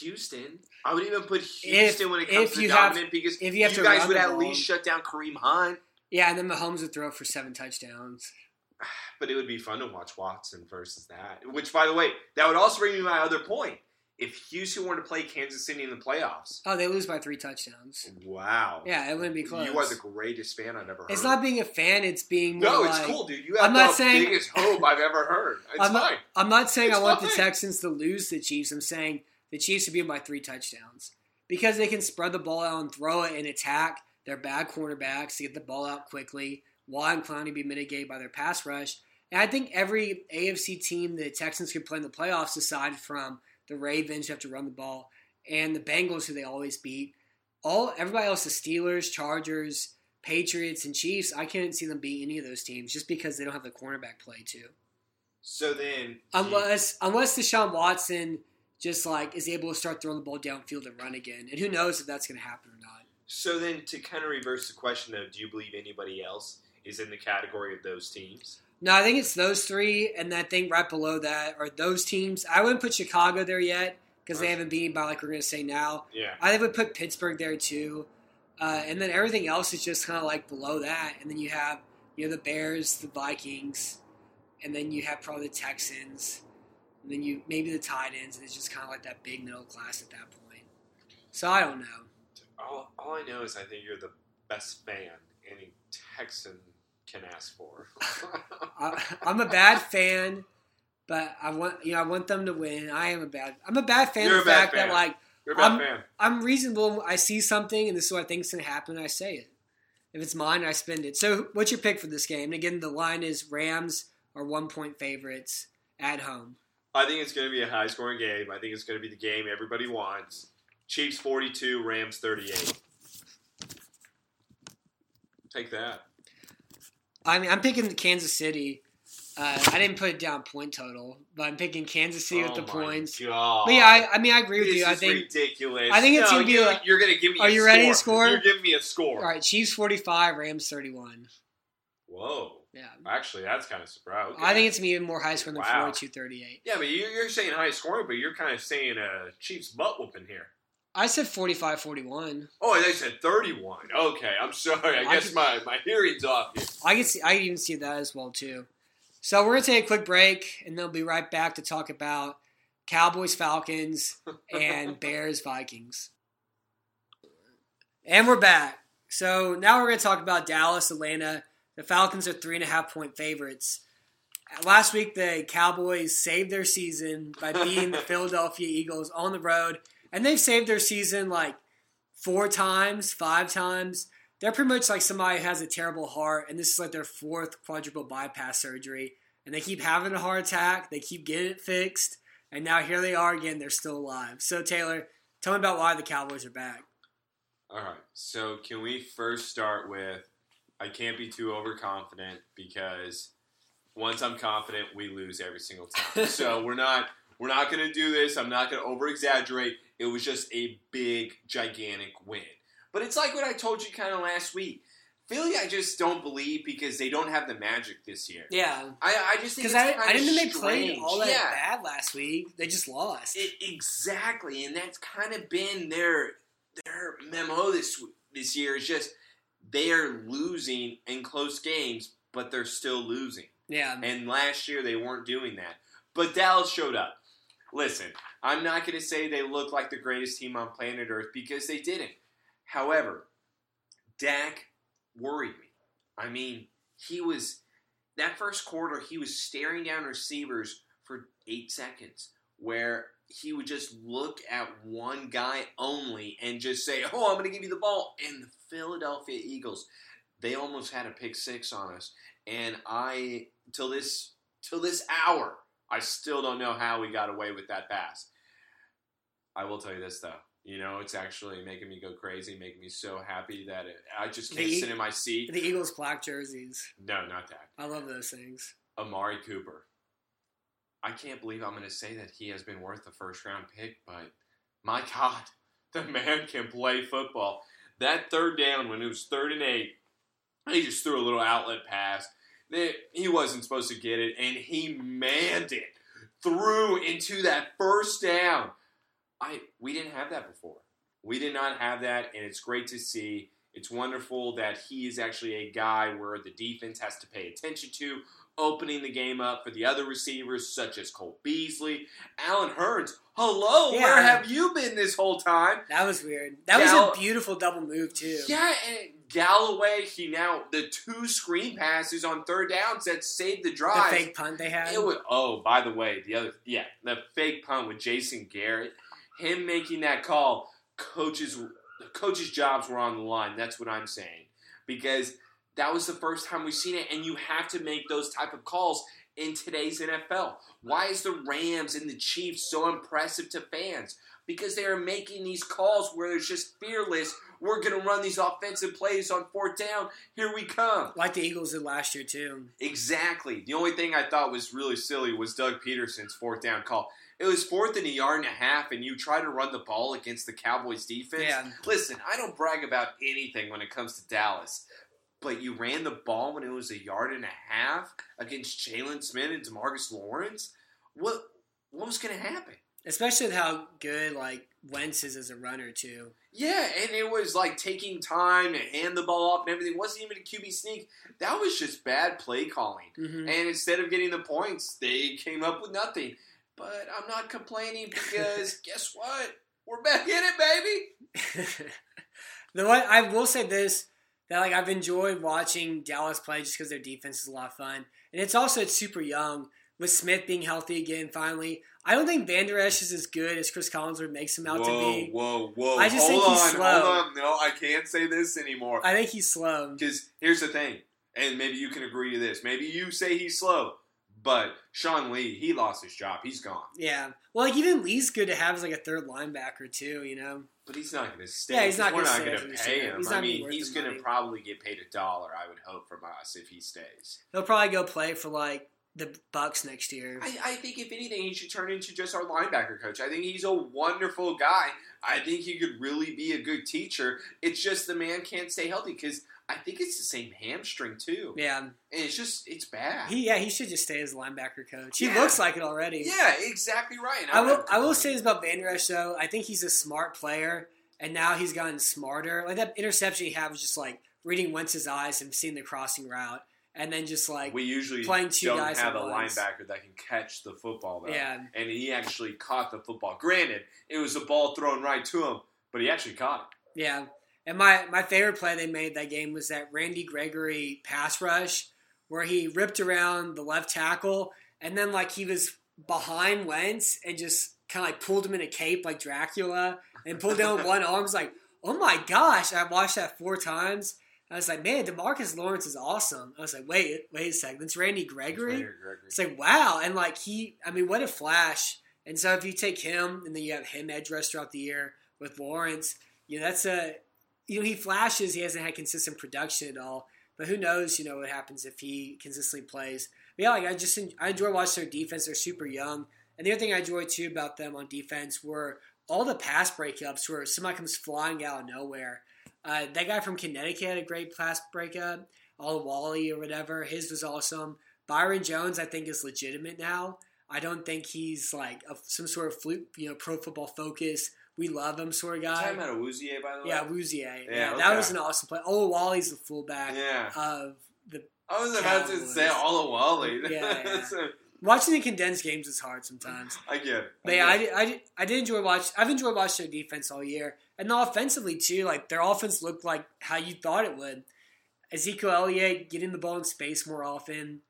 Houston. I would even put Houston when it comes if to you have- dominant because if you have to guys would at ball- least shut down Kareem Hunt. yeah, and then Mahomes would throw for seven touchdowns. But it would be fun to watch Watson versus that. Which, by the way, that would also bring me my other point. If Houston were to play Kansas City in the playoffs, Oh, they lose by three touchdowns. wow. Yeah, it wouldn't be close. You are the greatest fan I've ever heard. It's not being a fan; it's being No, more it's like- cool, dude. You have I'm not the saying- biggest hope I've ever heard. It's I'm not- fine. I'm not saying It's I want the. Texans to lose the Chiefs. I'm saying the Chiefs should be by three touchdowns because they can spread the ball out and throw it and attack their bad cornerbacks to get the ball out quickly. While Clowney be mitigated by their pass rush. And I think every AFC team the Texans could play in the playoffs, aside from the Ravens who have to run the ball and the Bengals who they always beat, all everybody else, the Steelers, Chargers, Patriots, and Chiefs, I can't see them beat any of those teams just because they don't have the cornerback play too. So then, Unless unless Deshaun Watson just like is able to start throwing the ball downfield and run again, and who knows if that's going to happen or not. so then, to kind of reverse the question, though, do you believe anybody else is in the category of those teams? No, I think it's those three, and I think right below that are those teams. I wouldn't put Chicago there yet because they haven't beaten by like we're going to say now. Yeah. I would put Pittsburgh there too, uh, and then everything else is just kind of like below that. And then you have you know the Bears, the Vikings, and then you have probably the Texans, and then you maybe the tight ends, and it's just kind of like that big middle class at that point. So I don't know. All, all I know is I think you're the best fan any Texan can ask for. I, I'm a bad fan, but I want you know I want them to win. I am a bad. I'm a bad fan You're of the fact that fan. like You're a bad I'm- fan. I'm reasonable. I see something, and this is what I think is going to happen. I say it. If it's mine, I spend it. So, what's your pick for this game? And again, the line is Rams are one point favorites at home. I think it's going to be a high scoring game. I think it's going to be the game everybody wants. Chiefs 42, Rams 38. Take that. I mean, I'm picking Kansas City. Uh, I didn't put it down point total, but I'm picking Kansas City with the Oh my points. God. But yeah, I, I mean, I agree with this you. I think. ridiculous. I think it's No, gonna be you, like- you're going to give me. Are a you ready to score. score? You're giving me a score. All right, Chiefs 45, Rams 31. Whoa. Yeah. Actually, that's kind of surprising. I think it's even more high scoring than Wow. 42 38. Yeah, but you're, you're saying high scoring, but you're kind of saying a Chiefs butt whooping here. I said 45 41. Oh, they said 31. Okay, I'm sorry. I, I guess could- my, my hearing's off here. I can see. I can even see that as well too. So we're gonna take a quick break, and then we'll be right back to talk about Cowboys, Falcons, and Bears, Vikings. And we're back. So now we're gonna talk about Dallas, Atlanta. The Falcons are three and a half point favorites. Last week, the Cowboys saved their season by beating the Philadelphia Eagles on the road, and they've saved their season like four times, five times they're pretty much like somebody who has a terrible heart, and this is like their fourth quadruple bypass surgery, and they keep having a heart attack, they keep getting it fixed, and now here they are again, they're still alive. So, Taylor, tell me about why the Cowboys are back. All right. So, can we first start with I can't be too overconfident because once I'm confident, we lose every single time. so, we're not we're not going to do this. I'm not going to over exaggerate. It was just a big gigantic win. But it's like what I told you kind of last week. Philly, I just don't believe because they don't have the magic this year. Yeah, I, I just because I, I didn't think they played all that yeah. bad last week. They just lost. It, exactly, and that's kind of been their their memo this this year. Is just they are losing in close games, but they're still losing. yeah, And last year they weren't doing that, but Dallas showed up. Listen, I'm not going to say they look like the greatest team on planet Earth because they didn't. However, Dak worried me. I mean, he was that first quarter. He was staring down receivers for eight seconds, where he would just look at one guy only and just say, "Oh, I'm going to give you the ball." And the Philadelphia Eagles, they almost had a pick six on us, and I till this till this hour, I still don't know how we got away with that pass. I will tell you this though. You know, it's actually making me go crazy, making me so happy that it, I just can't The- sit in my seat. the Eagles black jerseys. No, not that. I love those things. Amari Cooper. I can't believe I'm going to say that he has been worth the first round pick, but my God, the man can play football. That third down when it was third and eight, he just threw a little outlet pass. He wasn't supposed to get it, and he manned it through into that first down. I we didn't have that before. We did not have that, and it's great to see. It's wonderful that he is actually a guy where the defense has to pay attention to, opening the game up for the other receivers such as Cole Beasley, Allen Hurns. Hello, Yeah. where have you been this whole time? That was weird. That was a beautiful double move too. Yeah, and Galloway, he now the two screen passes on third downs that saved the The drive. fake punt they had. It was, oh, by the way, the other yeah, the fake punt with Jason Garrett, him making that call, coaches coaches' jobs were on the line. That's what I'm saying because that was the first time we've seen it, and you have to make those type of calls in today's NFL. Why is the Rams and the Chiefs so impressive to fans? Because they are making these calls where it's just fearless. We're going to run these offensive plays on fourth down. Here we come. like the Eagles did last year too. Exactly. The only thing I thought was really silly was Doug Pederson's fourth down call. It was fourth and a yard and a half, and you try to run the ball against the Cowboys defense. Yeah. Listen, I don't brag about anything when it comes to Dallas, but you ran the ball when it was a yard and a half against Jaylon Smith and Demarcus Lawrence. What what was going to happen? Especially with how good like Wentz is as a runner too. Yeah, and it was like taking time to hand the ball off and everything. It wasn't even a QB sneak. That was just bad play calling. hmm And instead of getting the points, they came up with nothing. But I'm not complaining because guess what? We're back in it, baby. the one I will say this that like I've enjoyed watching Dallas play just because their defense is a lot of fun, and it's also it's super young with Smith being healthy again. Finally, I don't think Vander Esch is as good as Chris Collinsworth makes him out to Whoa, be. whoa, whoa. I just hold think he's on, slow. hold on. No, I can't say this anymore. I think he's slow. Because here's the thing, and maybe you can agree to this. Maybe you say he's slow, but Sean Lee, he lost his job. He's gone. Yeah. Well, like even Lee's good to have as like a third linebacker too. You know. But he's not going to stay. Yeah, he's not We're gonna not going to pay him. I mean, he's going to probably get paid a dollar. I would hope from us if he stays. He'll probably go play for like the Bucs next year. I, I think if anything, he should turn into just our linebacker coach. I think he's a wonderful guy. I think he could really be a good teacher. It's just the man can't stay healthy because I think it's the same hamstring too. Yeah, and it's just it's bad. he yeah he should just stay as linebacker coach. He Yeah. looks like it already. yeah, exactly right. And I will. I will say this about Vander Esch though. I think he's a smart player, and now he's gotten smarter. Like that interception he had was just like reading Wentz's eyes and seeing the crossing route, and then just like we usually playing two don't guys have a linebacker that can catch the football though. yeah, and he actually caught the football. Granted, it was a ball thrown right to him, but he actually caught it. yeah. And my my favorite play they made that game was that Randy Gregory pass rush where he ripped around the left tackle, and then like he was behind Wentz and just kind of like pulled him in a cape like Dracula and pulled down one arm. I was like, oh my gosh! I watched that four times. I was like, man, Demarcus Lawrence is awesome. I was like, wait, wait a second, it's Randy Gregory. Randy Gregory. It's like wow, and like he, I mean, what a flash! And so if you take him, and then you have him edge rush throughout the year with Lawrence, you know that's a, you know, he flashes. He hasn't had consistent production at all, but who knows? You know what happens if he consistently plays. But yeah, like I just I enjoy watching their defense. They're super young, and the other thing I enjoy too about them on defense were all the pass breakups where somebody comes flying out of nowhere. Uh, that guy from Connecticut had a great pass breakup. All Wally or whatever, his was awesome. Byron Jones, I think, is legitimate now. I don't think he's like a, some sort of fluke, you know, pro football focus. We love him sort of guy. talking about Awuzie, by the way? Yeah, Rouzier. Yeah, Yeah, that was an awesome play. Oh, Wally's the fullback Yeah. of the. I was about to say all of Wally. Yeah, yeah. So, Watching the condensed games is hard sometimes. I get it. But yeah, I did, I, did, I did enjoy watch. I've enjoyed watching their defense all year, and offensively too. Like their offense looked like how you thought it would. Ezekiel Elliott getting the ball in space more often.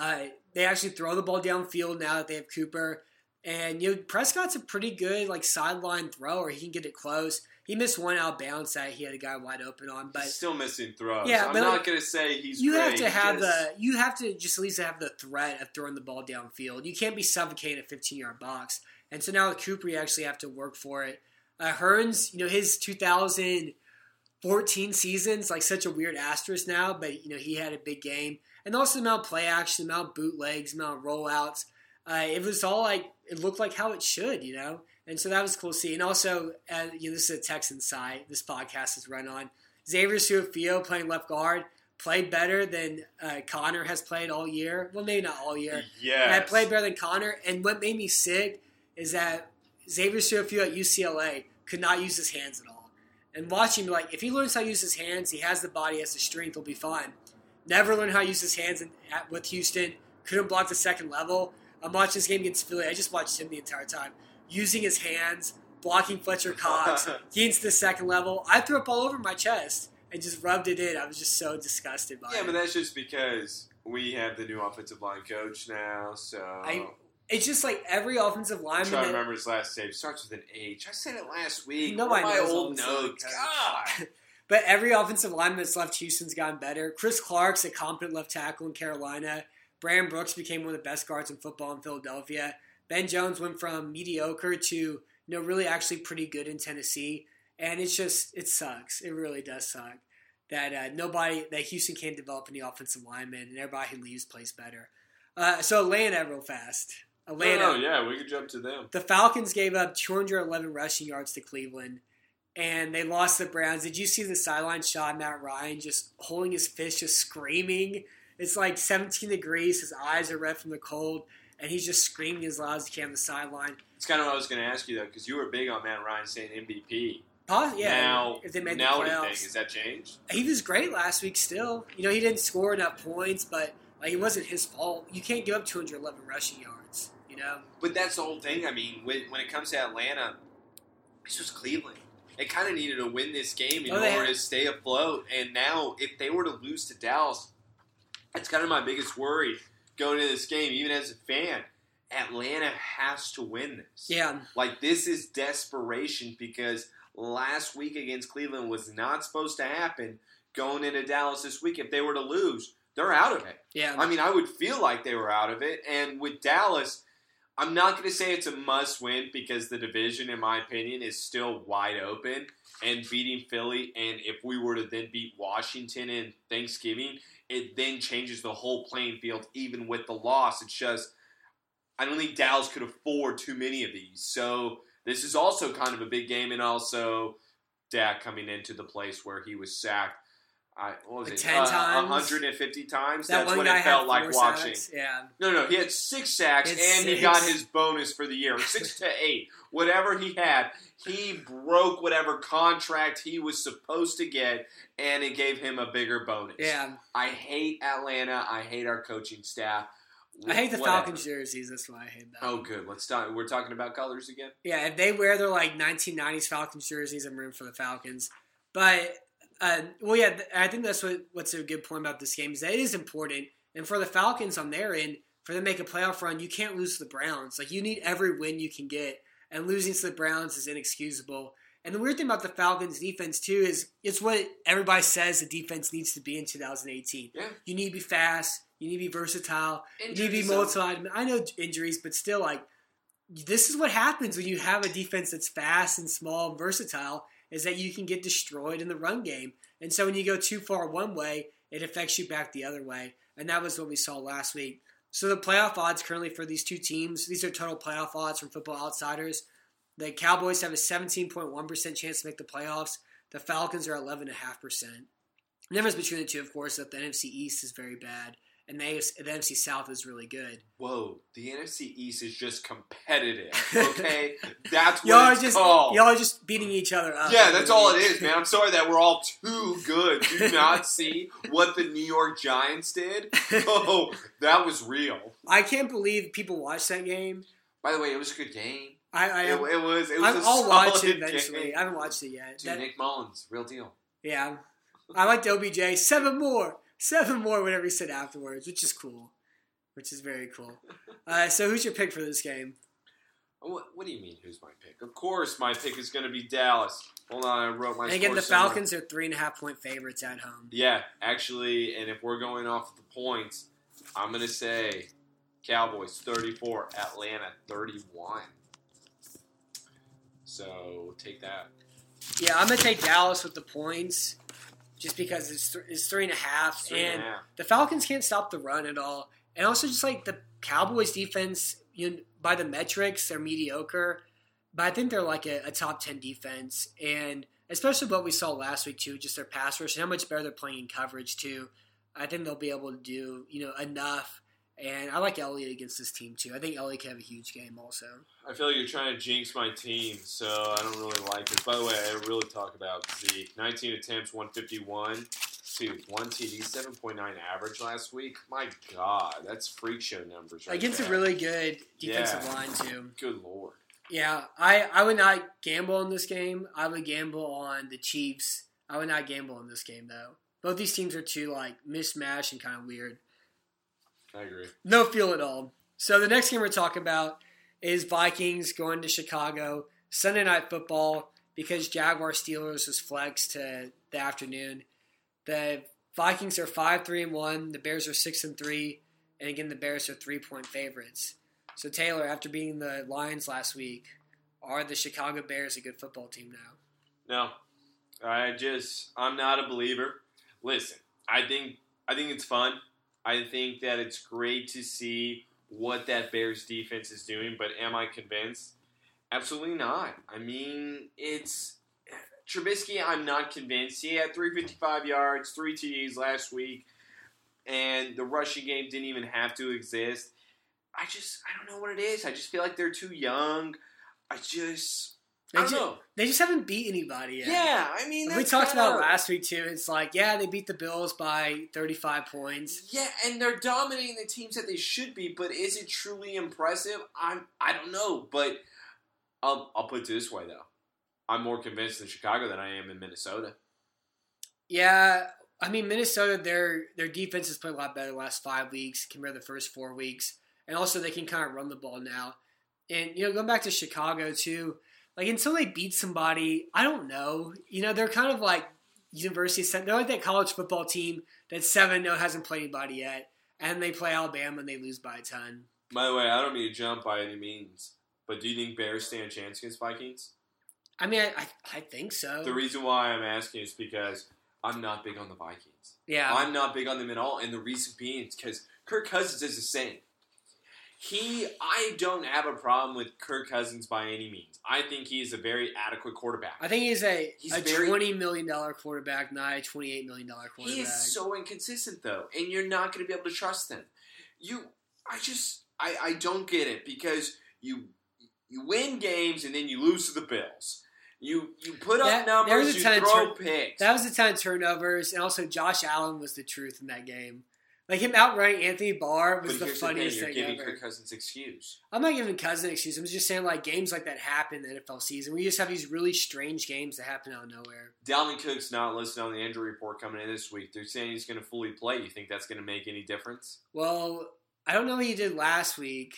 Uh, they actually throw the ball downfield now that they have Cooper, and you know Prescott's a pretty good like sideline thrower. He can get it close. He missed one out of bounds that he had a guy wide open on, but He's still missing throws. Yeah, I'm not going to say he's you great. have to have the you have to just at least have the threat of throwing the ball downfield. You can't be suffocating a 15 yard box. And so now with Cooper, you actually have to work for it. Uh, Hurns, you know, his 2014 season's like such a weird asterisk now, but you know he had a big game, and also the amount of play action, the amount of bootlegs, the amount of rollouts. Uh, it was all like it looked like how it should, you know. And so that was cool to see. And also, uh, you know, this is a Texan side. This podcast is run on. Xavier Su'a-Filo playing left guard played better than uh, Connor has played all year. Well, maybe not all year. Yeah, I played better than Connor. And what made me sick is that Xavier Su'a-Filo at UCLA could not use his hands at all. And watching, like, if he learns how to use his hands, he has the body, has the strength, he'll be fine. Never learned how to use his hands in, at, with Houston. Couldn't block the second level. I'm watching this game against Philly. I just watched him the entire time. Using his hands, blocking Fletcher Cox, getting to the second level. I threw up all over my chest and just rubbed it in. I was just so disgusted by Yeah, it. Yeah, but that's just because we have the new offensive line coach now. So I- it's just like every offensive lineman. trying to remember his last name. Starts with an H. I said it last week. Nobody are my knows old notes. God. But every offensive lineman that's left Houston's gotten better. Chris Clark's a competent left tackle in Carolina. Brandon Brooks became one of the best guards in football in Philadelphia. Ben Jones went from mediocre to you know really actually pretty good in Tennessee. And it's just it sucks. It really does suck that uh, nobody that Houston can't develop any offensive linemen, and everybody who leaves plays better. Uh, so Atlanta real fast. Atlanta. Oh yeah, we could jump to them. The Falcons gave up 211 rushing yards to Cleveland, and they lost the Browns. Did you see the sideline shot? of Matt Ryan just holding his fist, just screaming. It's like 17 degrees. His eyes are red from the cold, and he's just screaming as loud as he can on the sideline. It's kind of what I was going to ask you though, because you were big on Matt Ryan saying MVP. Pos- yeah, now, if they made now the what do you playoffs, think? Has that changed? he was great last week. Still, you know, he didn't score enough points, but like it wasn't his fault. You can't give up 211 rushing yards. You know, But that's the whole thing. I mean, when, when it comes to Atlanta, this was Cleveland. They kind of needed to win this game oh, in Oh, order had- to stay afloat. And now, if they were to lose to Dallas, that's kind of my biggest worry going into this game, even as a fan. Atlanta has to win this. yeah, Like, this is desperation because last week against Cleveland was not supposed to happen going into Dallas this week. If they were to lose, they're out of it. yeah. I mean, I would feel like they were out of it. And with Dallas, I'm not going to say it's a must win because the division, in my opinion, is still wide open. And beating Philly, and if we were to then beat Washington in Thanksgiving, it then changes the whole playing field, even with the loss. It's just, I don't think Dallas could afford too many of these. So this is also kind of a big game, and also Dak coming into the place where he was sacked. I what was Like it? 10 uh, times? 150 times. That That's what it felt like watching. sacks. Yeah. No, no, he had six sacks It's and he got his bonus for the year, six to eight, whatever he had. He broke whatever contract he was supposed to get, and it gave him a bigger bonus. Yeah. I hate Atlanta. I hate our coaching staff. I hate the Whatever. Falcons jerseys. That's why I hate them. Oh, good. Let's talk. We're talking about colors again. Yeah, if they wear their like 1990s Falcons jerseys, I'm rooting for the Falcons. But uh, well, yeah, th- I think that's what what's a good point about this game is that it is important. And for the Falcons on their end, for them to make a playoff run, you can't lose to the Browns. Like you need every win you can get, and losing to the Browns is inexcusable. And the weird thing about the Falcons defense too is it's what everybody says the defense needs to be in 2018. Yeah. You need to be fast. You need to be versatile. You need to be Injuries, multi. I know injuries, but still, like this is what happens when you have a defense that's fast and small, and versatile. Is that you can get destroyed in the run game, and so when you go too far one way, it affects you back the other way, and that was what we saw last week. So the playoff odds currently for these two teams, these are total playoff odds from Football Outsiders. The Cowboys have a 17.1% chance to make the playoffs. The Falcons are 11.5%. The difference between the two, of course, that the NFC East is very bad, and the, AFC, the NFC South is really good. Whoa, the NFC East is just competitive. Okay, that's what Y'all are it's just called. y'all are just beating each other up. Yeah, that's all it is, man. I'm sorry that we're all too good. Do not see what the New York Giants did? Oh, that was real. I can't believe people watched that game. By the way, it was a good game. I, I It, it was. It was I'll watch it eventually. game. I haven't watched it yet. Dude, That- Nick Mullens, real deal. yeah, I liked OBJ. Seven more, seven more. Whatever he said afterwards, which is cool, which is very cool. Uh, so, who's your pick for this game? What, what do you mean? Who's my pick? Of course, my pick is going to be Dallas. Hold on, I wrote my. And again, the somewhere. Falcons are three and a half point favorites at home. Yeah, actually, and if we're going off the points, I'm going to say Cowboys 34, Atlanta 31. So take that. Yeah, I'm gonna take Dallas with the points, just because it's th- it's three and a half, Three and and a half. the Falcons can't stop the run at all, and also just like the Cowboys defense, you know, by the metrics, they're mediocre, but I think they're like a, a top ten defense, and especially what we saw last week too, just their pass rush and how much better they're playing in coverage too. I think they'll be able to do you know enough, and I like Elliott against this team too. I think Elliott can have a huge game also. I feel like you're trying to jinx my team, so I don't really like it. By the way, I really talk about Zeke. 19 attempts, 151. Dude, one TD, 7.9 average last week. My God, that's freak show numbers right Against a really good defensive Yeah. line too. Good lord. Yeah, I, I would not gamble on this game. I would gamble on the Chiefs. I would not gamble on this game though. Both these teams are too like mismatched and kind of weird. I agree. No feel at all. So the next game we're talking about is Vikings going to Chicago Sunday night football because Jaguar Steelers was flexed to the afternoon. The Vikings are five three and one. The Bears are six and three, and again the Bears are three point favorites. So Taylor, after beating the Lions last week, are the Chicago Bears a good football team now? No, I just I'm not a believer. Listen, I think I think it's fun. I think that it's great to see what that Bears defense is doing, but am I convinced? Absolutely not. I mean, it's Trubisky. I'm not convinced. He had 355 yards, three TDs last week, and the rushing game didn't even have to exist. I just I don't know what it is. I just feel like they're too young. I just They I don't ju- know. They just haven't beat anybody yet. Yeah, I mean, we talked about last week too. It's like, yeah, they beat the Bills by 35 points. Yeah, and they're dominating the teams that they should be, but is it truly impressive? I'm I don't know, but I'll I'll put it this way though. I'm more convinced in Chicago than I am in Minnesota. Yeah, I mean Minnesota, their their defense has played a lot better the last five weeks compared to the first four weeks, and also they can kind of run the ball now. And you know, going back to Chicago too, like until they beat somebody, I don't know. You know, they're kind of like University. They're like that college football team that seven no hasn't played anybody yet, and they play Alabama and they lose by a ton. By the way, I don't mean to jump by any means, but do you think Bears stand a chance against Vikings? I mean, I, I, I think so. The reason why I'm asking is because I'm not big on the Vikings. yeah, I'm not big on them at all, and the reason being is because Kirk Cousins is the same. He, I don't have a problem with Kirk Cousins by any means. I think he's a very adequate quarterback. I think he's a, He's a very- twenty million dollar quarterback, not a twenty eight million dollar quarterback. He is so inconsistent though, and you're not going to be able to trust him. You, I just, I, I don't get it because you, you win games and then you lose to the Bills. You, you put up That- numbers, you throw picks. that was a ton of turnovers, and also Josh Allen was the truth in that game. Like him outrunning Anthony Barr was but the funniest the thing, you're thing giving ever. Cousins excuse. I'm not giving Cousin excuse. I'm just saying like games like that happen in the NFL season. We just have these really strange games that happen out of nowhere. Dalvin Cook's not listed on the injury report coming in this week. They're saying he's going to fully play. You think that's going to make any difference? Well, I don't know what he did last week.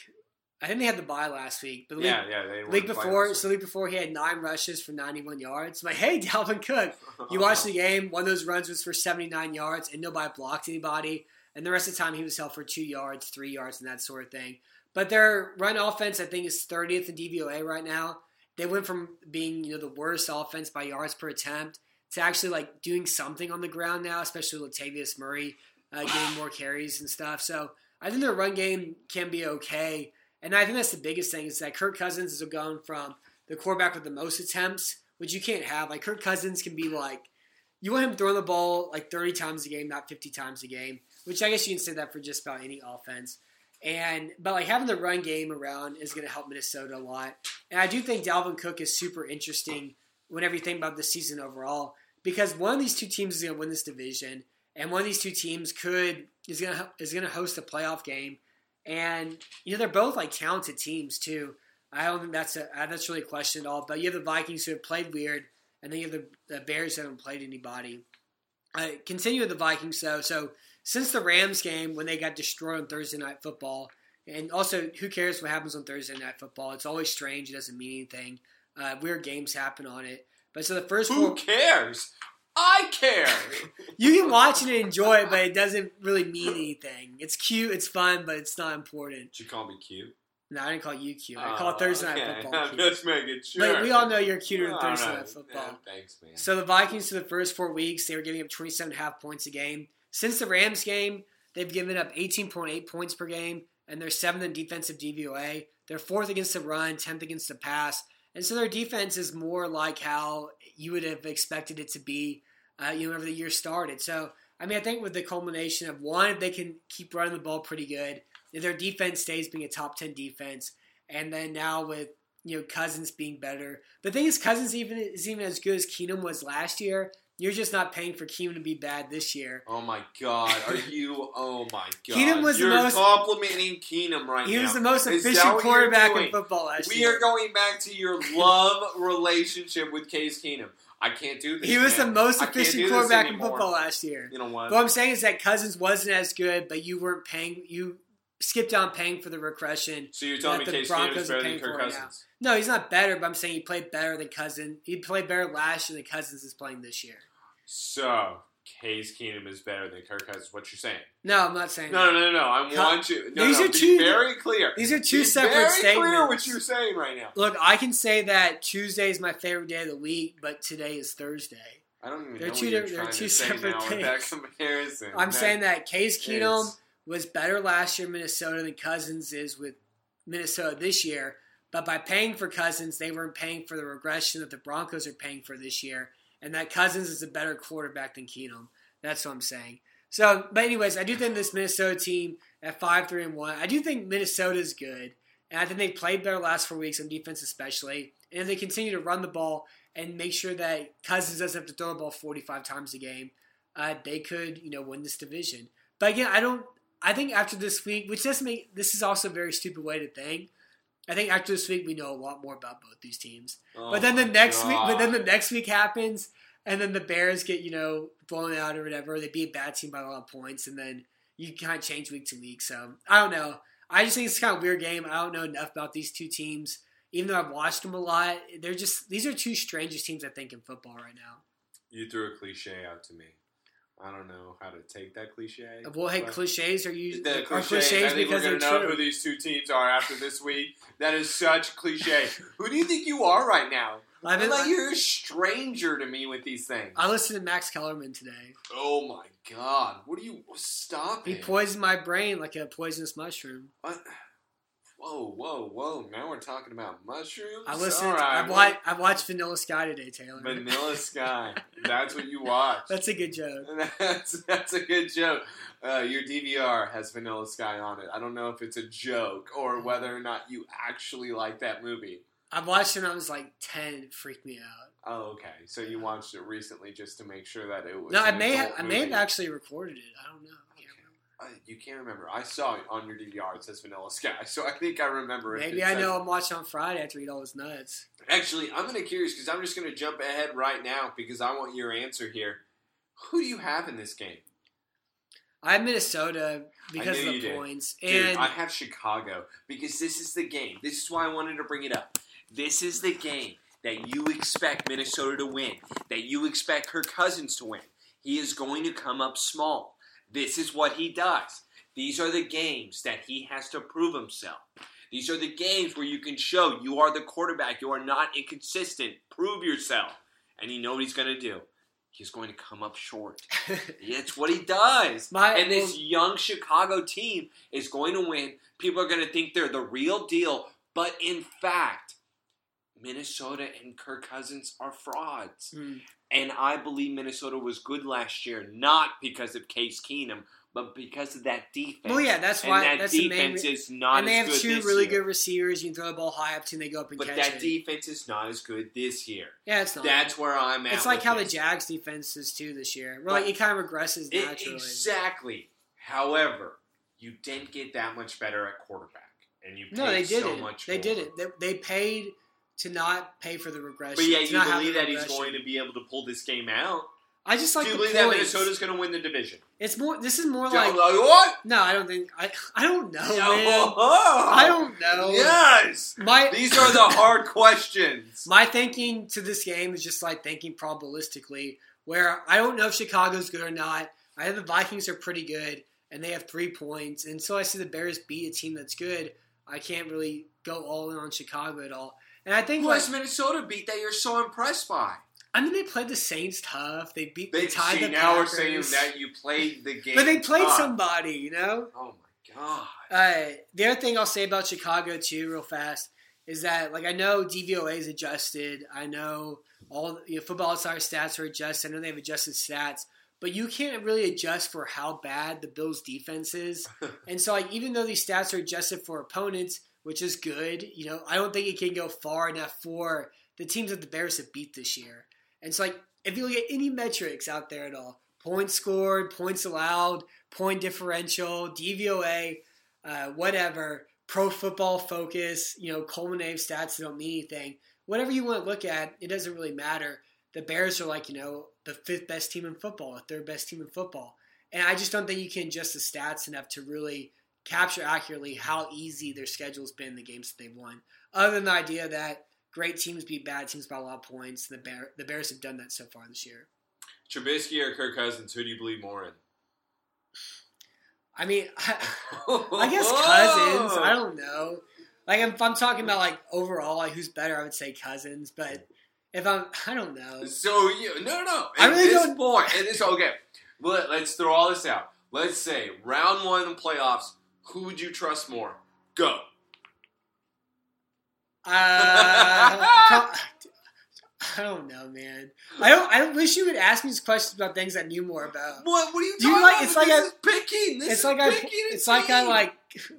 I think they had the bye last week, but Yeah, week, yeah. They week before, so the week before he had nine rushes for 91 yards. I'm like, hey, Dalvin Cook, you watched the game. One of those runs was for 79 yards, and nobody blocked anybody. And the rest of the time, he was held for two yards, three yards, and that sort of thing. But their run offense, I think, is 30th in DVOA right now. They went from being, you know, the worst offense by yards per attempt to actually like doing something on the ground now, especially with Latavius Murray uh, getting more carries and stuff. So I think their run game can be okay. And I think that's the biggest thing is that Kirk Cousins is going from the quarterback with the most attempts, which you can't have. Like Kirk Cousins can be like, you want him throwing the ball like 30 times a game, not 50 times a game, which I guess you can say that for just about any offense. And but like having the run game around is going to help Minnesota a lot. And I do think Dalvin Cook is super interesting whenever you think about the season overall because one of these two teams is going to win this division, and one of these two teams could is going to is going to host a playoff game. And you know they're both like talented teams too. I don't think that's a uh, that's really a question at all. But you have the Vikings who have played weird, and then you have the, the Bears who haven't played anybody. Uh, continue with the Vikings though. So since the Rams game when they got destroyed on Thursday Night Football, and also who cares what happens on Thursday Night Football? It's always strange. It doesn't mean anything. Uh, weird games happen on it. But so the first Who four, cares? I care. you can watch it and enjoy it, but it doesn't really mean anything. It's cute, it's fun, but it's not important. Did you call me cute? No, I didn't call you cute. I call Oh, Thursday Night okay. Football. Cute. just making sure. But we all know you're cuter than Thursday right. Night Football. Yeah, thanks, man. So the Vikings for the first four weeks, they were giving up 27 and a half points a game. Since the Rams game, they've given up 18.8 points per game, and they're seventh in defensive DVOA. They're fourth against the run, 10th against the pass. And so their defense is more like how you would have expected it to be, uh, you know, whenever the year started. So, I mean, I think with the culmination of one, if they can keep running the ball pretty good, if their defense stays being a top 10 defense, and then now with you know Cousins being better. The thing is, Cousins even is even as good as Keenum was last year. You're just not paying for Keenum to be bad this year. Oh my God! Are you? Oh my God! Keenum was the You're most- complimenting Keenum right He now. was the most efficient quarterback in football last We year. We are going back to your love relationship with Case Keenum. I can't do this. he was the most efficient quarterback in football last year. You know what? What I'm saying is that Cousins wasn't as good, but you weren't paying. You skipped on paying for the regression. so you're telling me the Case Broncos better than Kirk right now. Cousins? No, he's not better, but I'm saying he played better than Cousins. He played better last year than Cousins is playing this year. So Case Keenum is better than Kirk Cousins. What you're saying? No, I'm not saying No, that. no, no, no. I Co- want you. No, These no, are two- very clear. These are two Be separate very statements. clear what you're saying right now. Look, I can say that Tuesday is my favorite day of the week, but today is Thursday. I don't even They're know two what you're they're trying two to say separate now with that comparison. I'm saying that Case Keenum it's- was better last year in Minnesota than Cousins is with Minnesota this year. But by paying for Cousins, they weren't paying for the regression that the Broncos are paying for this year, and that Cousins is a better quarterback than Keenum. That's what I'm saying. So, but anyways, I do think this Minnesota team at five, three, and one. I do think Minnesota is good, and I think they played better last four weeks on defense, especially. And if they continue to run the ball and make sure that Cousins doesn't have to throw the ball 45 times a game, uh, they could, you know, win this division. But again, I don't. I think after this week, which does make this is also a very stupid way to think. I think after this week, we know a lot more about both these teams. Oh but then the next week, but then the next week happens, and then the Bears get you know blown out or whatever. They beat a bad team by a lot of points, and then you kind of change week to week. So I don't know. I just think it's kind of a weird game. I don't know enough about these two teams, even though I've watched them a lot. They're just these are two strangest teams I think in football right now. You threw a cliche out to me. I don't know how to take that cliche. Well, hey, cliches are usually The are cliches, cliches I think because we're they're know true. who these two teams are after this week. That is such cliche. who do you think you are right now? I've been- like you're a stranger to me with these things. I listened to Max Kellerman today. oh my god! What do you stop? He poisoned my brain like a poisonous mushroom. What? Whoa, whoa, whoa! Now we're talking about mushrooms. I listened. Right, I watched. I watched Vanilla Sky today, Taylor. Vanilla Sky. That's what you watch. That's a good joke. That's that's a good joke. Uh, your DVR has Vanilla Sky on it. I don't know if it's a joke or whether or not you actually like that movie. I watched it when I was like ten. It freaked me out. Oh, okay. So you watched it recently just to make sure that it was. No, I may. Have, I may have actually recorded it. I don't know. I. Uh, you can't remember. I saw it on your DVR. It says Vanilla Sky, so I think I remember. if Maybe it I know I'm watching on Friday after eat all those nuts. Actually, I'm going to curious because I'm just going to jump ahead right now because I want your answer here. Who do you have in this game? I have Minnesota because of the points, Dude, and I have Chicago because this is the game. This is why I wanted to bring it up. This is the game that you expect Minnesota to win, that you expect her Cousins to win. He is going to come up small. This is what he does. These are the games that he has to prove himself. These are the games where you can show you are the quarterback. You are not inconsistent. Prove yourself. And you know what he's going to do? He's going to come up short. It's what he does. My- and this young Chicago team is going to win. People are going to think they're the real deal. But in fact, Minnesota and Kirk Cousins are frauds. Hmm. And I believe Minnesota was good last year, not because of Case Keenum, but because of that defense. well, yeah, that's and why. that that's the main. defense is not as good. and they as have two really year. good receivers. You can throw the ball high up to, and they go up and catch it. But catch that it. defense is not as good this year. yeah, it's not. That's where I'm at. it's like how this. the Jags defense is too this year. Where like it kind of regresses It- naturally. exactly. However, you didn't get that much better at quarterback, and you paid no, they did so it. They more. did it. They, they paid to not pay for the regression. But yeah, you believe that he's going to be able to pull this game out. I just like Do you believe that points. Minnesota's going to win the division? It's more. This is more like. like, what? No, I don't think. I I don't know, oh, I don't know. Yes. My These are the hard questions. my thinking to this game is just like thinking probabilistically, where I don't know if Chicago's good or not. I know the Vikings are pretty good, and they have three points. And so I see the Bears beat a team that's good. I can't really go all in on Chicago at all. And I think Who like, has Minnesota beat that you're so impressed by? I mean they played the Saints tough. They beat They they tied see the now we're saying that you played the game, but they played tough. somebody, you know. Oh my god! Uh, the other thing I'll say about Chicago too, real fast, is that like I know DVOA is adjusted. I know all you know, football outside stats are adjusted. I know they have adjusted stats, but you can't really adjust for how bad the Bills' defense is. and so, like even though these stats are adjusted for opponents, which is good, you know, I don't think it can go far enough for the teams that the Bears have beat this year. And so, like if you look at any metrics out there at all, points scored, points allowed, point differential, DVOA uh, whatever, pro football focus, you know, culminative stats that don't mean anything. Whatever you want to look at, it doesn't really matter. The Bears are like, you know, the fifth best team in football, the third best team in football. And I just don't think you can adjust the stats enough to really capture accurately how easy their schedule's been the games that they've won. Other than the idea that great teams beat bad teams by a lot of points, the, Bear, the Bears have done that so far this year. Trubisky or Kirk Cousins? Who do you believe more in? I mean, I, I guess Cousins. I don't know. Like if I'm talking about like overall, like who's better, I would say Cousins. But if I'm, I don't know. So you no no no. I At really this don't- point, at this okay. Let, let's throw all this out. Let's say round one in the playoffs. Who would you trust more? Go. Uh, I don't know, man. I don't. I wish you would ask me these questions about things I knew more about. What? What are you Do you talking like- about? it's like this I- is picking. This it's is like I. It's like I like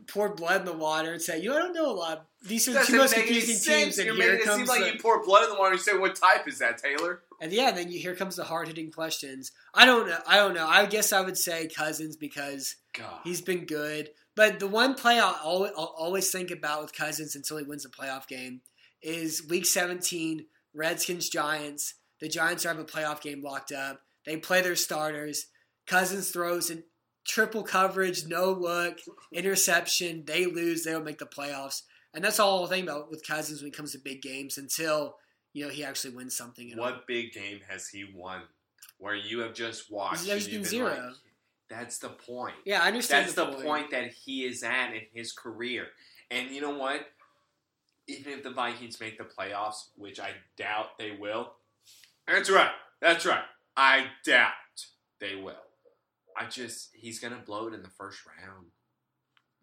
poured blood in the water and say, "You know, I don't know a lot. These are the two most confusing teams." And You're here making it seem comes like the, you pour blood in the water. and say, "What type is that, Taylor?" And yeah, then you here comes the hard hitting questions. I don't know. I don't know. I guess I would say Cousins because God. he's been good. But the one play I'll always, I'll always think about with Cousins until he wins a playoff game is Week 17, Redskins Giants. The Giants have a playoff game locked up. They play their starters. Cousins throws in triple coverage, no look, interception. They lose. They don't make the playoffs. And that's all I'll think about with Cousins when it comes to big games until you know he actually wins something. at all. What big game has he won where you have just watched? There's and you've been been zero. like, That's the point. Yeah, I understand. That's the, the point. point that he is at in his career. And you know what? Even if the Vikings make the playoffs, which I doubt they will, that's right. That's right. I doubt they will. I just he's gonna blow it in the first round.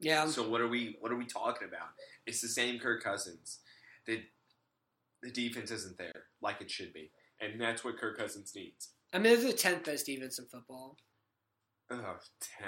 Yeah, So what are we what are we talking about? It's the same Kirk Cousins. The the defense isn't there like it should be, and that's what Kirk Cousins needs. I mean they're the tenth best defense in football, Uh, oh,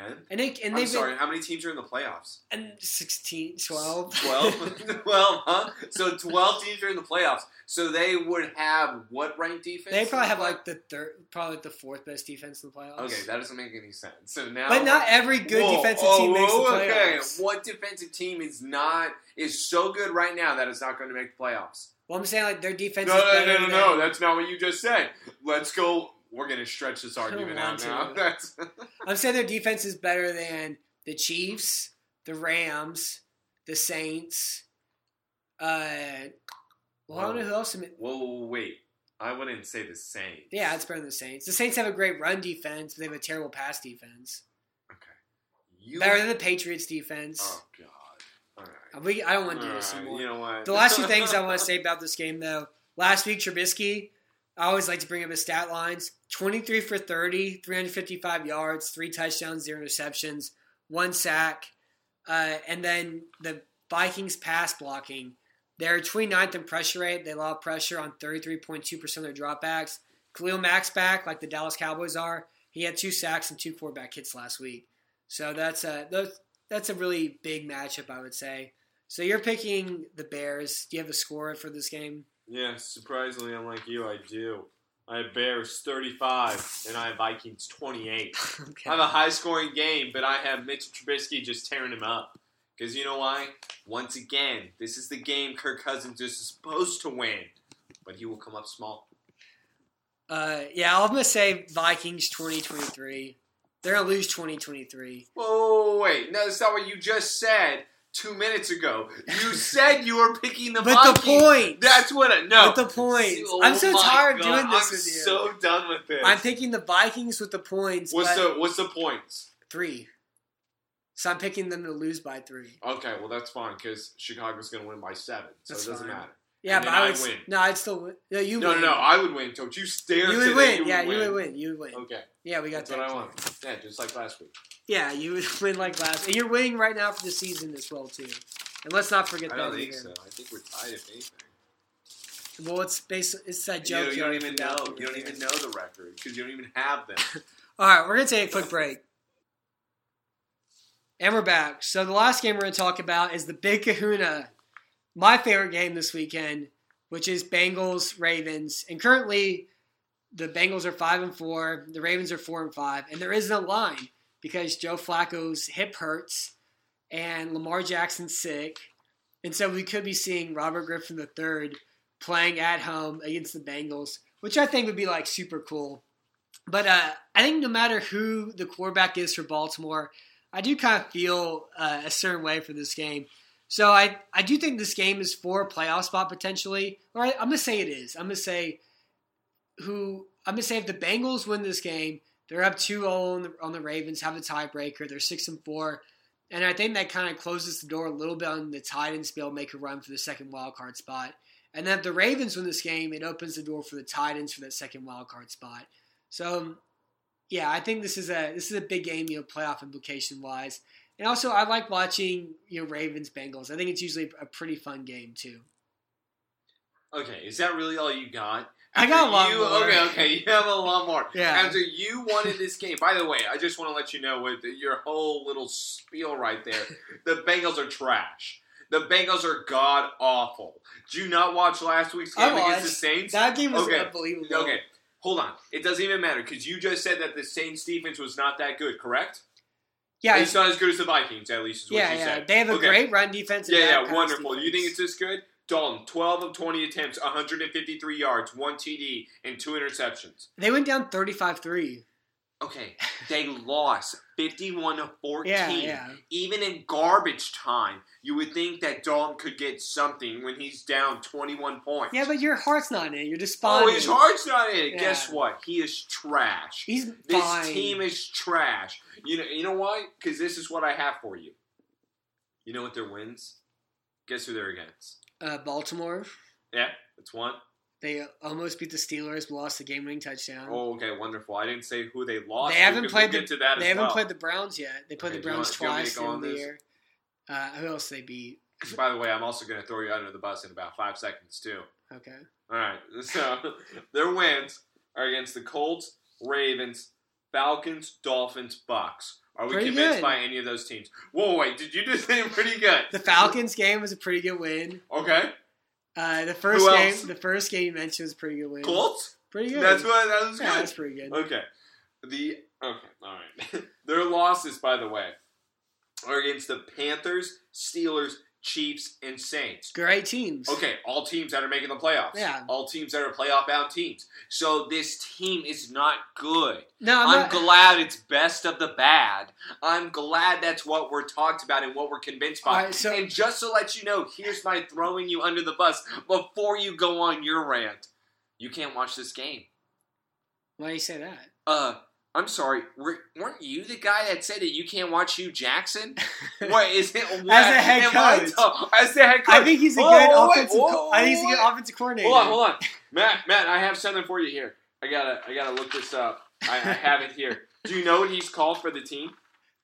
10? and they and I'm sorry, how many teams are in the playoffs? and 16, 12. 12? 12, huh? So 12 teams are in the playoffs. So they would have what ranked defense? they probably have like the third, probably like the fourth best defense in the playoffs. Okay, that doesn't make any sense. So now but not every good Whoa, defensive oh, team makes the playoffs. Okay, what defensive team is not is so good right now that it's not going to make the playoffs? Well, I'm saying like their defense. No, is no, no, no, no. That's not what you just said. Let's go. We're going to stretch this argument out now. I'm saying their defense is better than the Chiefs, the Rams, the Saints. Uh, well, I don't know who else. am- Whoa, wait. I wouldn't say the Saints. Yeah, it's better than the Saints. The Saints have a great run defense, but they have a terrible pass defense. Okay. You. Better than the Patriots defense. Oh God. All right. We, I don't want to do All this right, anymore. You know what? The last two things I want to say about this game, though. Last week, Trubisky, I always like to bring up his stat lines 23 for 30, 355 yards, three touchdowns, zero interceptions, one sack. Uh, and then the Vikings pass blocking. They're 29th in pressure rate. They allow pressure on 33.2% of their dropbacks. Khalil Mack's back, like the Dallas Cowboys are. He had two sacks and two quarterback hits last week. So that's a, that's a really big matchup, I would say. So you're picking the Bears. Do you have a score for this game? Yeah, surprisingly, unlike you, I do. I have Bears 35, and I have Vikings 28. okay. I have a high scoring game, but I have Mitchell Trubisky just tearing him up. Because you know why? Once again, this is the game Kirk Cousins is supposed to win, but he will come up small. Uh, yeah, I'm gonna say Vikings 2023. They're gonna lose 2023. Whoa, wait. No, that's not what you just said two minutes ago. You said you were picking the But Vikings. the point. That's what I know. But the points. Oh I'm so my tired of God, doing this I'm with you. so done with this. I'm picking the Vikings with the points. what's but the what's the points? three? So I'm picking them to lose by three. Okay, well that's fine because Chicago's going to win by seven, so That's it doesn't fine. matter. Yeah, but I I would. win. No, I'd still win. No, you No, win. no, no, I would win. Don't you dare You would win. you yeah, would you win. would win. You would win. Okay, Yeah, we got that. that's that. what I want. Yeah, just like last week. Yeah, you would win like last. And you're winning right now for the season as well too. And let's not forget I that don't think either. so. I think we're tied if anything. Well, it's based. It's that You, joke. don't- you don't even know. You don't even know the record because you don't even have them. All right, we're gonna take a quick break, and we're back. So the last game we're gonna talk about is the Big Kahuna, my favorite game this weekend, which is Bengals Ravens. And currently, the Bengals are five and four, the Ravens are four and five, and there isn't a line because Joe Flacco's hip hurts and Lamar Jackson's sick, and so we could be seeing Robert Griffin III playing at home against the Bengals, which I think would be like super cool. But uh, I think no matter who the quarterback is for Baltimore, I do kind of feel uh, a certain way for this game. So I, I do think this game is for a playoff spot potentially. Or I, I'm gonna say it is. I'm gonna say who I'm gonna say if the Bengals win this game, they're up 2-0 on the, on the Ravens, have a tiebreaker. They're six and four, and I think that kind of closes the door a little bit on the Titans to be able to make a run for the second wild card spot. And then if the Ravens win this game, it opens the door for the Titans for that second wild card spot. So, yeah, I think this is a this is a big game, you know, playoff implication wise. And also, I like watching you know Ravens Bengals. I think it's usually a pretty fun game too. Okay, is that really all you got? I got a lot you, more. Okay, okay, you have a lot more. Yeah. After you wanted this game, by the way, I just want to let you know with your whole little spiel right there, the Bengals are trash. The Bengals are god awful. Did you not watch last week's game against the. Saints? That game was Okay. unbelievable. Okay, hold on. It doesn't even matter because you just said that the Saints defense was not that good, correct? Yeah, it's not as good as the Vikings, at least is what yeah, you yeah. said. They have a Okay. great run defense. Yeah, yeah, wonderful. You think it's this good? Dalton, 12 of 20 attempts, 153 yards, one TD, and two interceptions. They went down 35-3. Okay, they lost 51 to 14. Yeah, yeah. Even in garbage time, you would think that Dalton could get something when he's down 21 points. Yeah, but your heart's not in it. You're despondent. Oh, his heart's not in it. Yeah. Guess what? He is trash. He's This fine. team is trash. You know, you know why? Because this is what I have for you. You know what their wins? Guess who they're against? uh, Baltimore. Yeah, that's one. They almost beat the Steelers, lost the game-winning touchdown. Oh, okay, wonderful. I didn't say who they lost. They haven't played we'll the- get to that they haven't well. played the Browns yet. They played Okay, the Browns you want twice to go on in the this? year. Uh, who else they beat? By the way, I'm also going to throw you under the bus in about five seconds too. Okay. All right. So their wins are against the Colts, Ravens, Falcons, Dolphins, Bucs. Are we Pretty convinced good. by any of those teams? Whoa, wait, did you just say pretty good? The Falcons game was a pretty good win. Okay. Uh, the first Who game, else? the first game you mentioned was pretty good win. Colts? Pretty good. That's what that was yeah, good. that's pretty good. Okay. The okay, all right. Their losses, by the way, are against the Panthers, Steelers, Chiefs, and Saints. Great teams. Okay, all teams that are making the playoffs. Yeah. All teams that are playoff bound teams. So this team is not good. No, I'm, I'm, not, glad it's best of the bad. I'm glad that's what we're talked about and what we're convinced by. Right, so- and just to let you know, here's my throwing you under the bus before you go on your rant. You can't watch this game. Why do you say that? Uh, I'm sorry. Were, weren't you the guy that said that you can't watch Hue Jackson? what is it? What, As a head am I coach. as the head coach. I think he's a Whoa, good whoa, offensive. whoa, I think he's a good offensive coordinator. Hold on, hold on, Matt. Matt, I have something for you here. I gotta, I gotta look this up. I, I have it here. Do you know what he's called for the team?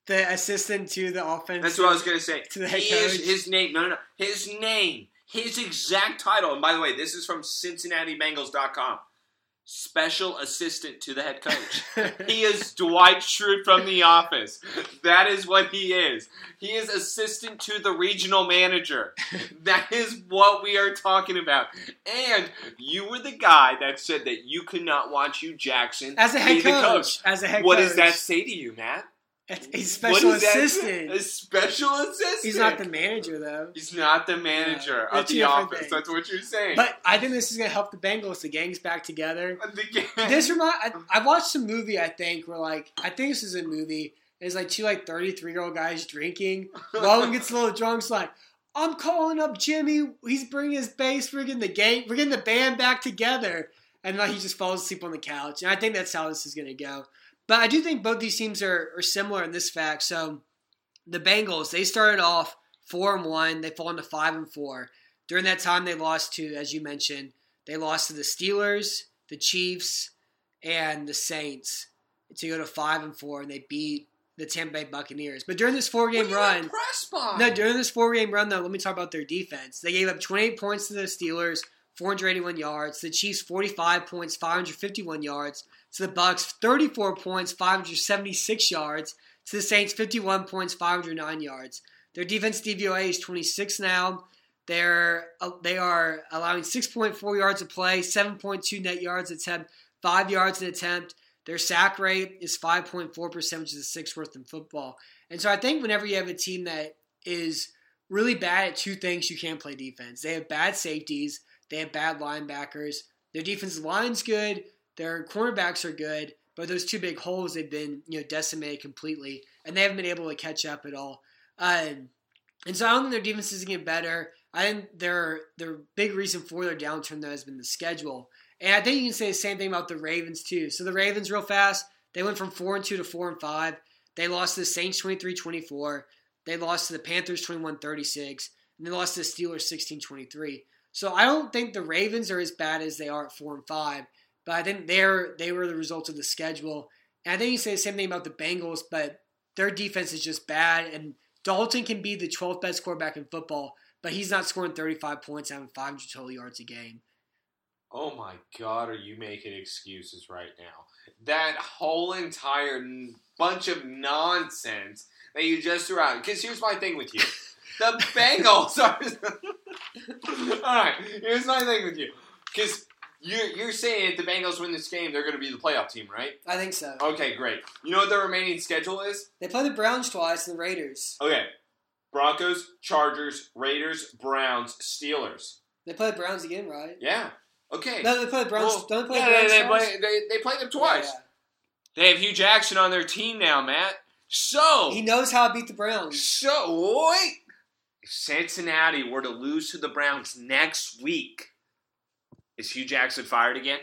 The assistant to the offense. That's what I was gonna say. To the head he is coach. his name. No, no, no. His name. His exact title. And by the way, this is from CincinnatiBengals.com. Special assistant to the head coach. He is Dwight Schrute from The Office. That is what he is. He is assistant to the regional manager. That is what we are talking about. And you were the guy that said that you could not watch Hue Jackson As a be head the coach. As a head What coach. does that say to you, Matt? What special that assistant. A special assistant. He's not the manager though. He's not the manager Yeah, of the office. things. That's what you're saying. But I think this is gonna help the Bengals. The gang's back together. The game- This remind I, I watched a movie. I think where like I think this is a movie. It's like two like thirty three year old guys drinking. Logan gets a little drunk. It's like I'm calling up Jimmy. He's bringing his bass. We're getting the gang. We're getting the band back together. And like he just falls asleep on the couch. And I think that's how this is gonna go. But I do think both these teams are, are similar in this fact. So the Bengals they started off four and one. They fall into five and four. During that time, they lost to, as you mentioned, they lost to the Steelers, the Chiefs, and the Saints to go to five and four, and they beat the Tampa Bay Buccaneers. But during this four game run, no, during this four game run though, let me talk about their defense. They gave up 28 points to the Steelers, 481 yards. The Chiefs 45 points, 551 yards. To the Bucs 34 points, 576 yards. To the Saints 51 points, 509 yards. Their defense DVOA is 26 now. They're uh, they are allowing 6.4 yards a play, 7.2 net yards attempt, five yards an attempt. Their sack rate is 5.4 percent, which is the sixth worst in football. And so I think whenever you have a team that is really bad at two things, you can't play defense. They have bad safeties, they have bad linebackers. Their defensive line's good, their cornerbacks are good, but those two big holes they've been you know decimated completely, and they haven't been able to catch up at all. Um, and so I don't think their defense is getting better. I think their their big reason for their downturn though has been the schedule. And I think you can say the same thing about the Ravens too. So the Ravens real fast, they went from four and two to four and five. They lost to the Saints 23-24. They lost to the Panthers 21-36. And they lost to the Steelers 16-23. So I don't think the Ravens are as bad as they are at four and five. But I think they're they were the result of the schedule. And I think you say the same thing about the Bengals, but their defense is just bad. And Dalton can be the 12th best quarterback in football, but he's not scoring 35 points, having 500 total yards a game. Oh my God, are you making excuses right now? That whole entire n- bunch of nonsense that you just threw out. Because here's my thing with you the Bengals are. Alright, here's my thing with you. Because you're, you're saying if the Bengals win this game, they're going to be the playoff team, right? I think so. Okay, great. You know what the remaining schedule is? They play the Browns twice and the Raiders. Okay. Broncos, Chargers, Raiders, Browns, Steelers. They play the Browns again, right? Yeah. Okay. No, they play the Browns. Well, don't they play yeah, the Browns they, they, twice? play, they, they play them twice. Yeah, They have Hue Jackson on their team now, Matt. So. He knows how to beat the Browns. so wait. If Cincinnati were to lose to the Browns next week, is Hue Jackson fired again?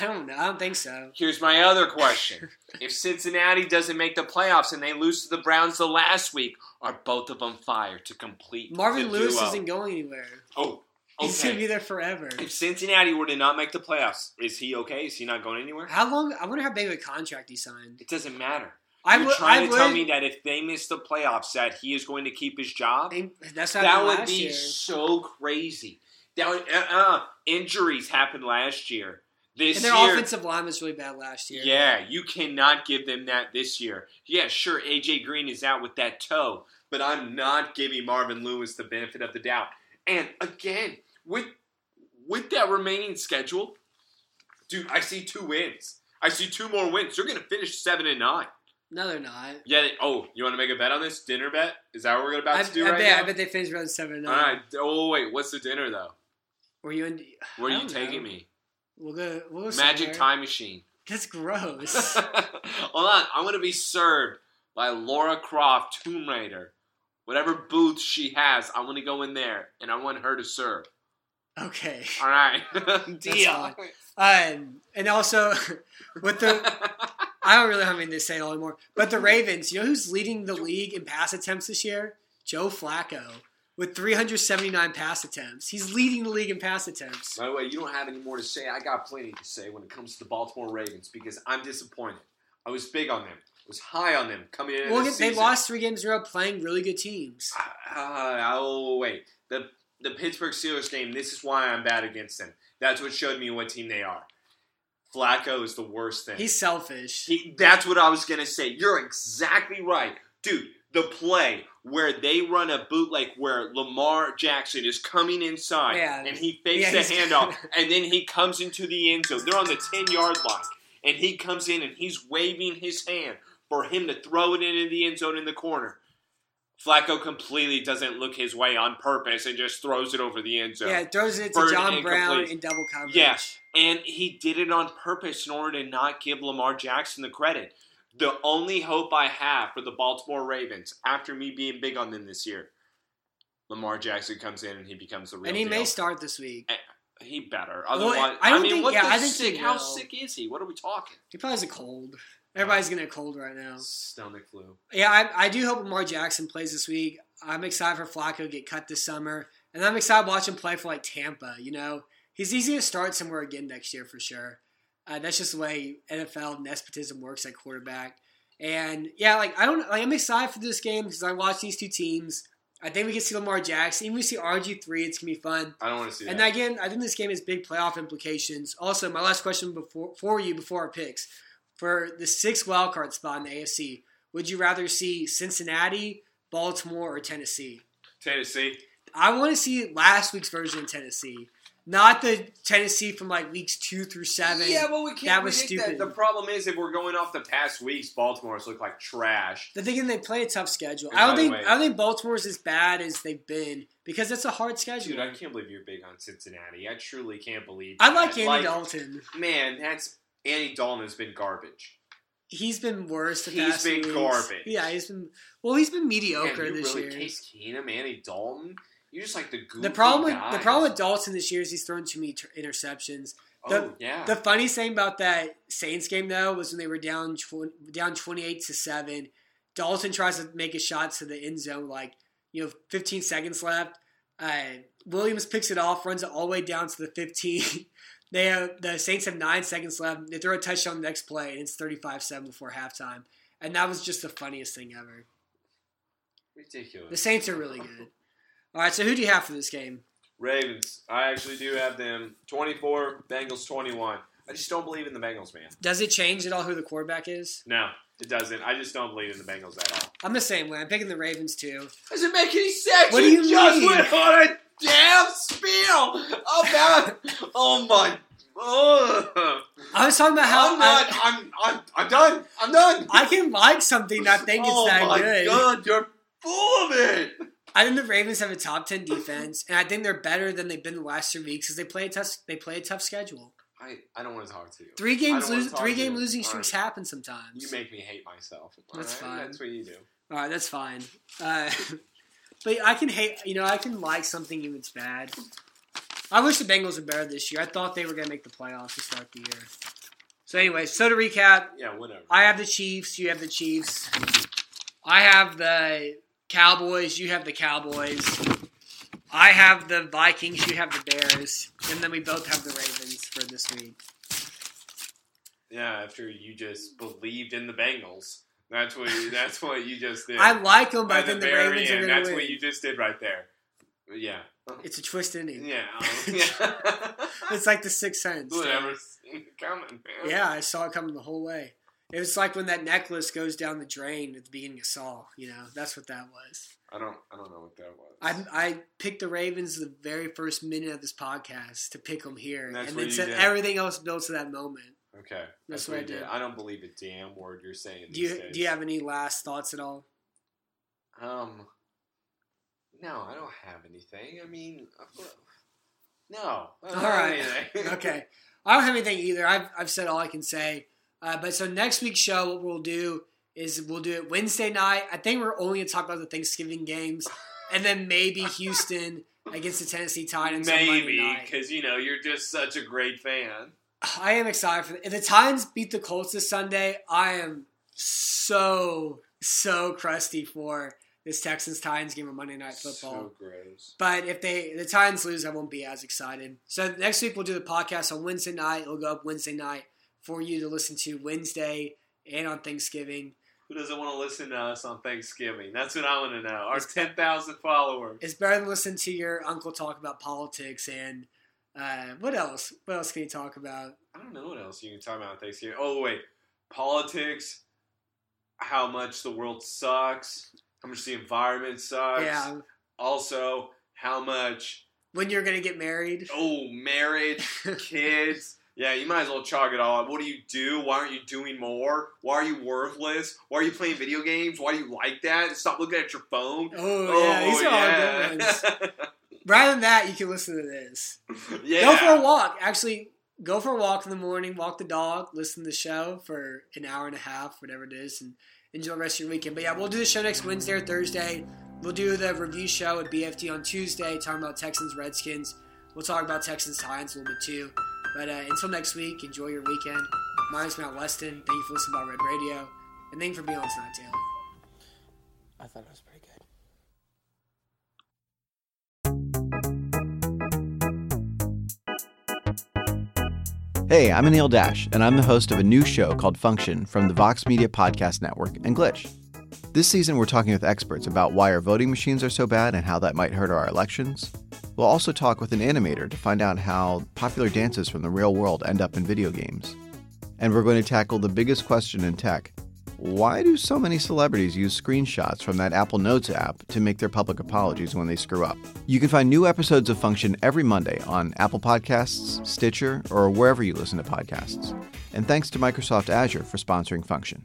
I don't know. I don't think so. Here's my other question: If Cincinnati doesn't make the playoffs and they lose to the Browns the last week, are both of them fired to complete Marvin Lewis duo? isn't going anywhere. Oh, He's gonna be there forever. If Cincinnati were to not make the playoffs, is he okay? Is he not going anywhere? How long? I wonder how big of a contract he signed. It doesn't matter. I You're trying I to tell me that if they miss the playoffs, that he is going to keep his job? and that's what That would be year. so crazy. Would, uh, uh, injuries happened last year. This And their year, offensive line was really bad last year. yeah, you cannot give them that this year. Yeah, sure, AJ Green is out with that toe, but I'm not giving Marvin Lewis the benefit of the doubt. And again, with with that remaining schedule, dude, I see two wins. I see two more wins. They're going to finish seven and nine. No, they're not. Yeah. They, oh, you want to make a bet on this dinner bet? Is that what we're about I, to do I right bet. now? I bet they finish around seven and nine. right. Oh wait, what's the dinner though? Were you in? Where are you taking know. me? We'll go. We'll go Magic somewhere. time machine. That's gross. Hold on, I'm gonna be served by Laura Croft, Tomb Raider. Whatever booth she has, I want to go in there and I want her to serve. okay. All right, deal. Um, and also with the, I don't really have anything to say anymore. But the Ravens, you know who's leading the league in pass attempts this year? Joe Flacco with 379 pass attempts. He's leading the league in pass attempts. By the way, you don't have any more to say. I got plenty to say when it comes to the Baltimore Ravens because I'm disappointed. I was big on them. I was high on them coming in. Well, they season. lost three games in a row playing really good teams. Uh, oh wait, the the Pittsburgh Steelers game. This is why I'm bad against them. That's what showed me what team they are. Flacco is the worst thing. He's selfish. He, that's what I was gonna say. You're exactly right, dude. The play where they run a bootleg where Lamar Jackson is coming inside Yeah. and he fakes Yeah, the handoff, and then he comes into the end zone. They're on the ten yard line, and he comes in and he's waving his hand for him to throw it into the end zone in the corner. Flacco completely doesn't look his way on purpose and just throws it over the end zone. yeah, throws it to John Brown in double coverage. Yeah. And he did it on purpose in order to not give Lamar Jackson the credit. The only hope I have for the Baltimore Ravens, after me being big on them this year, Lamar Jackson comes in and he becomes the real and he deal. may start this week. Eh, he better. Well, Otherwise, I don't mean, think- what yeah, the I think sick? How will. sick is he? What are we talking? He probably has a cold. Everybody's getting a cold right now. Stomach flu. Yeah, I, I do hope Lamar Jackson plays this week. I'm excited for Flacco to get cut this summer, and I'm excited to watch him play for like Tampa. You know, he's easy to start somewhere again next year for sure. Uh, that's just the way NFL nepotism works at quarterback. And yeah, like I don't like I'm excited for this game because I watch these two teams. I think we can see Lamar Jackson. Even if we see RG three, it's gonna be fun. I don't want to see And that. again, I think this game has big playoff implications. Also, my last question before for you before our picks for the sixth wild card spot in the AFC. Would you rather see Cincinnati, Baltimore, or Tennessee? Tennessee. I want to see last week's version of Tennessee, not the Tennessee from like weeks two through seven. Yeah, well, we can't That was stupid. that. The problem is, if we're going off the past weeks, Baltimore's look like trash. The thing is, they play a tough schedule. And I don't think way- I don't think Baltimore's as bad as they've been because it's a hard schedule. Dude, I can't believe you're big on Cincinnati. I truly can't believe. I like. Andy Dalton. Man, that's Andy Dalton has been garbage. He's been worse. The He's been weeks. garbage. Yeah, he's been. Well, he's been mediocre Man, you this really year. Case Keenum, Andy Dalton. You're just like the goofy The problem, with, the problem with Dalton this year is he's thrown too many ter- interceptions. oh the- yeah, The funniest thing about that Saints game though was when they were down tw- down twenty eight to seven. Dalton tries to make a shot to the end zone, like you know, fifteen seconds left. Uh, Williams picks it off, runs it all the way down to the fifteen. they have, the Saints have nine seconds left. They throw a touchdown the next play, and it's 35-7 before halftime. And that was just the funniest thing ever. Ridiculous. The. Saints are really good. All right, so who do you have for this game? Ravens. I actually do have them 24, Bengals 21. I just don't believe in the Bengals, man. Does it change at all who the quarterback is? No, it doesn't. I just don't believe in the Bengals at all. I'm the same way. I'm picking the Ravens too. Doesn't make any sense. What do you just mean? went on a damn spiel about. oh my. Oh. I was talking about how I'm not. I, I'm, I'm. I'm done. I'm done. I can like something, not think it's oh that my good. god, you're full of it. I think the Ravens have a top ten defense, and I think they're better than they've been the last three weeks because they play a tough. They play a tough schedule. I, I don't want to talk to you. Three games, lose, three game losing streaks right. happen sometimes. You make me hate myself. That's right? fine. That's what you do. All right, that's fine. Uh, but I can hate. You know, I can like something even if it's bad. I wish the Bengals were better this year. I thought they were going to make the playoffs to start the year. So anyway, so to recap, Yeah, whatever. I have the Chiefs. You have the Chiefs. I have the Cowboys. You have the Cowboys. I have the Vikings. You have the Bears. And then we both have the Ravens for this week. yeah, after you just believed in the Bengals. That's what you, that's what you just did. I like them, but I think the, Ravens are end, going to That's win. what you just did right there. Yeah. It's a twist ending. Yeah. um, yeah. It's like the Sixth Sense. Who would ever seen it coming, man? Yeah, I saw it coming the whole way. It was like when that necklace goes down the drain at the beginning of Saul. You know, that's what that was. I don't. I don't know what that was. I I picked the Ravens the very first minute of this podcast to pick them here, And and then said did. everything else built to that moment. okay. That's what what I did. did. I don't believe a damn word you're saying. Do you days. do you have any last thoughts at all? Um. No, I don't have anything. I mean, no. I All right. okay. I don't have anything either. I've, I've said all I can say. Uh, but so next week's show, what we'll do is we'll do it Wednesday night. I think we're only going to talk about the Thanksgiving games, and then maybe Houston against the Tennessee Titans Maybe because you know you're just such a great fan. I am excited for it. If the Titans beat the Colts this Sunday, I am so so crusty for this Texans Titans game on Monday Night Football. So gross. But if they the Titans lose, I won't be as excited. So next week we'll do the podcast on Wednesday night. It'll go up Wednesday night for you to listen to Wednesday and on Thanksgiving. Who doesn't want to listen to us on Thanksgiving? That's what I want to know. Our ten thousand followers. It's better than listen to your uncle talk about politics and uh, what else? What else can you talk about? I don't know what else you can talk about on Thanksgiving. Oh wait, politics. How much the world sucks. How much the environment sucks. Yeah, Also, how much when you're gonna get married. oh marriage, kids. Yeah, you might as well chalk it all up. What do you do? Why aren't you doing more? Why are you worthless? Why are you playing video games? Why do you like that? Stop looking at your phone. Oh, yeah, these oh, are all good ones. Rather than that, you can listen to this. yeah. Go for a walk. Actually, go for a walk in the morning. Walk the dog. Listen to the show for an hour and a half, whatever it is, and enjoy the rest of your weekend. But yeah, we'll do the show next Wednesday or Thursday. We'll do the review show at BFT on Tuesday, talking about Texans Redskins. We'll talk about Texans Titans a little bit too. But uh, until next week, enjoy your weekend. My name's Matt Weston. Thank you for listening to Red Radio, and thank you for being on tonight, Taylor. I thought it was pretty good. Hey, I'm Anil Dash, and I'm the host of a new show called Function from the Vox Media Podcast Network and Glitch. This season, we're talking with experts about why our voting machines are so bad and how that might hurt our elections. We'll also talk with an animator to find out how popular dances from the real world end up in video games. And we're going to tackle the biggest question in tech why do so many celebrities use screenshots from that Apple Notes app to make their public apologies when they screw up? You can find new episodes of Function every Monday on Apple Podcasts, Stitcher, or wherever you listen to podcasts. And thanks to Microsoft Azure for sponsoring Function.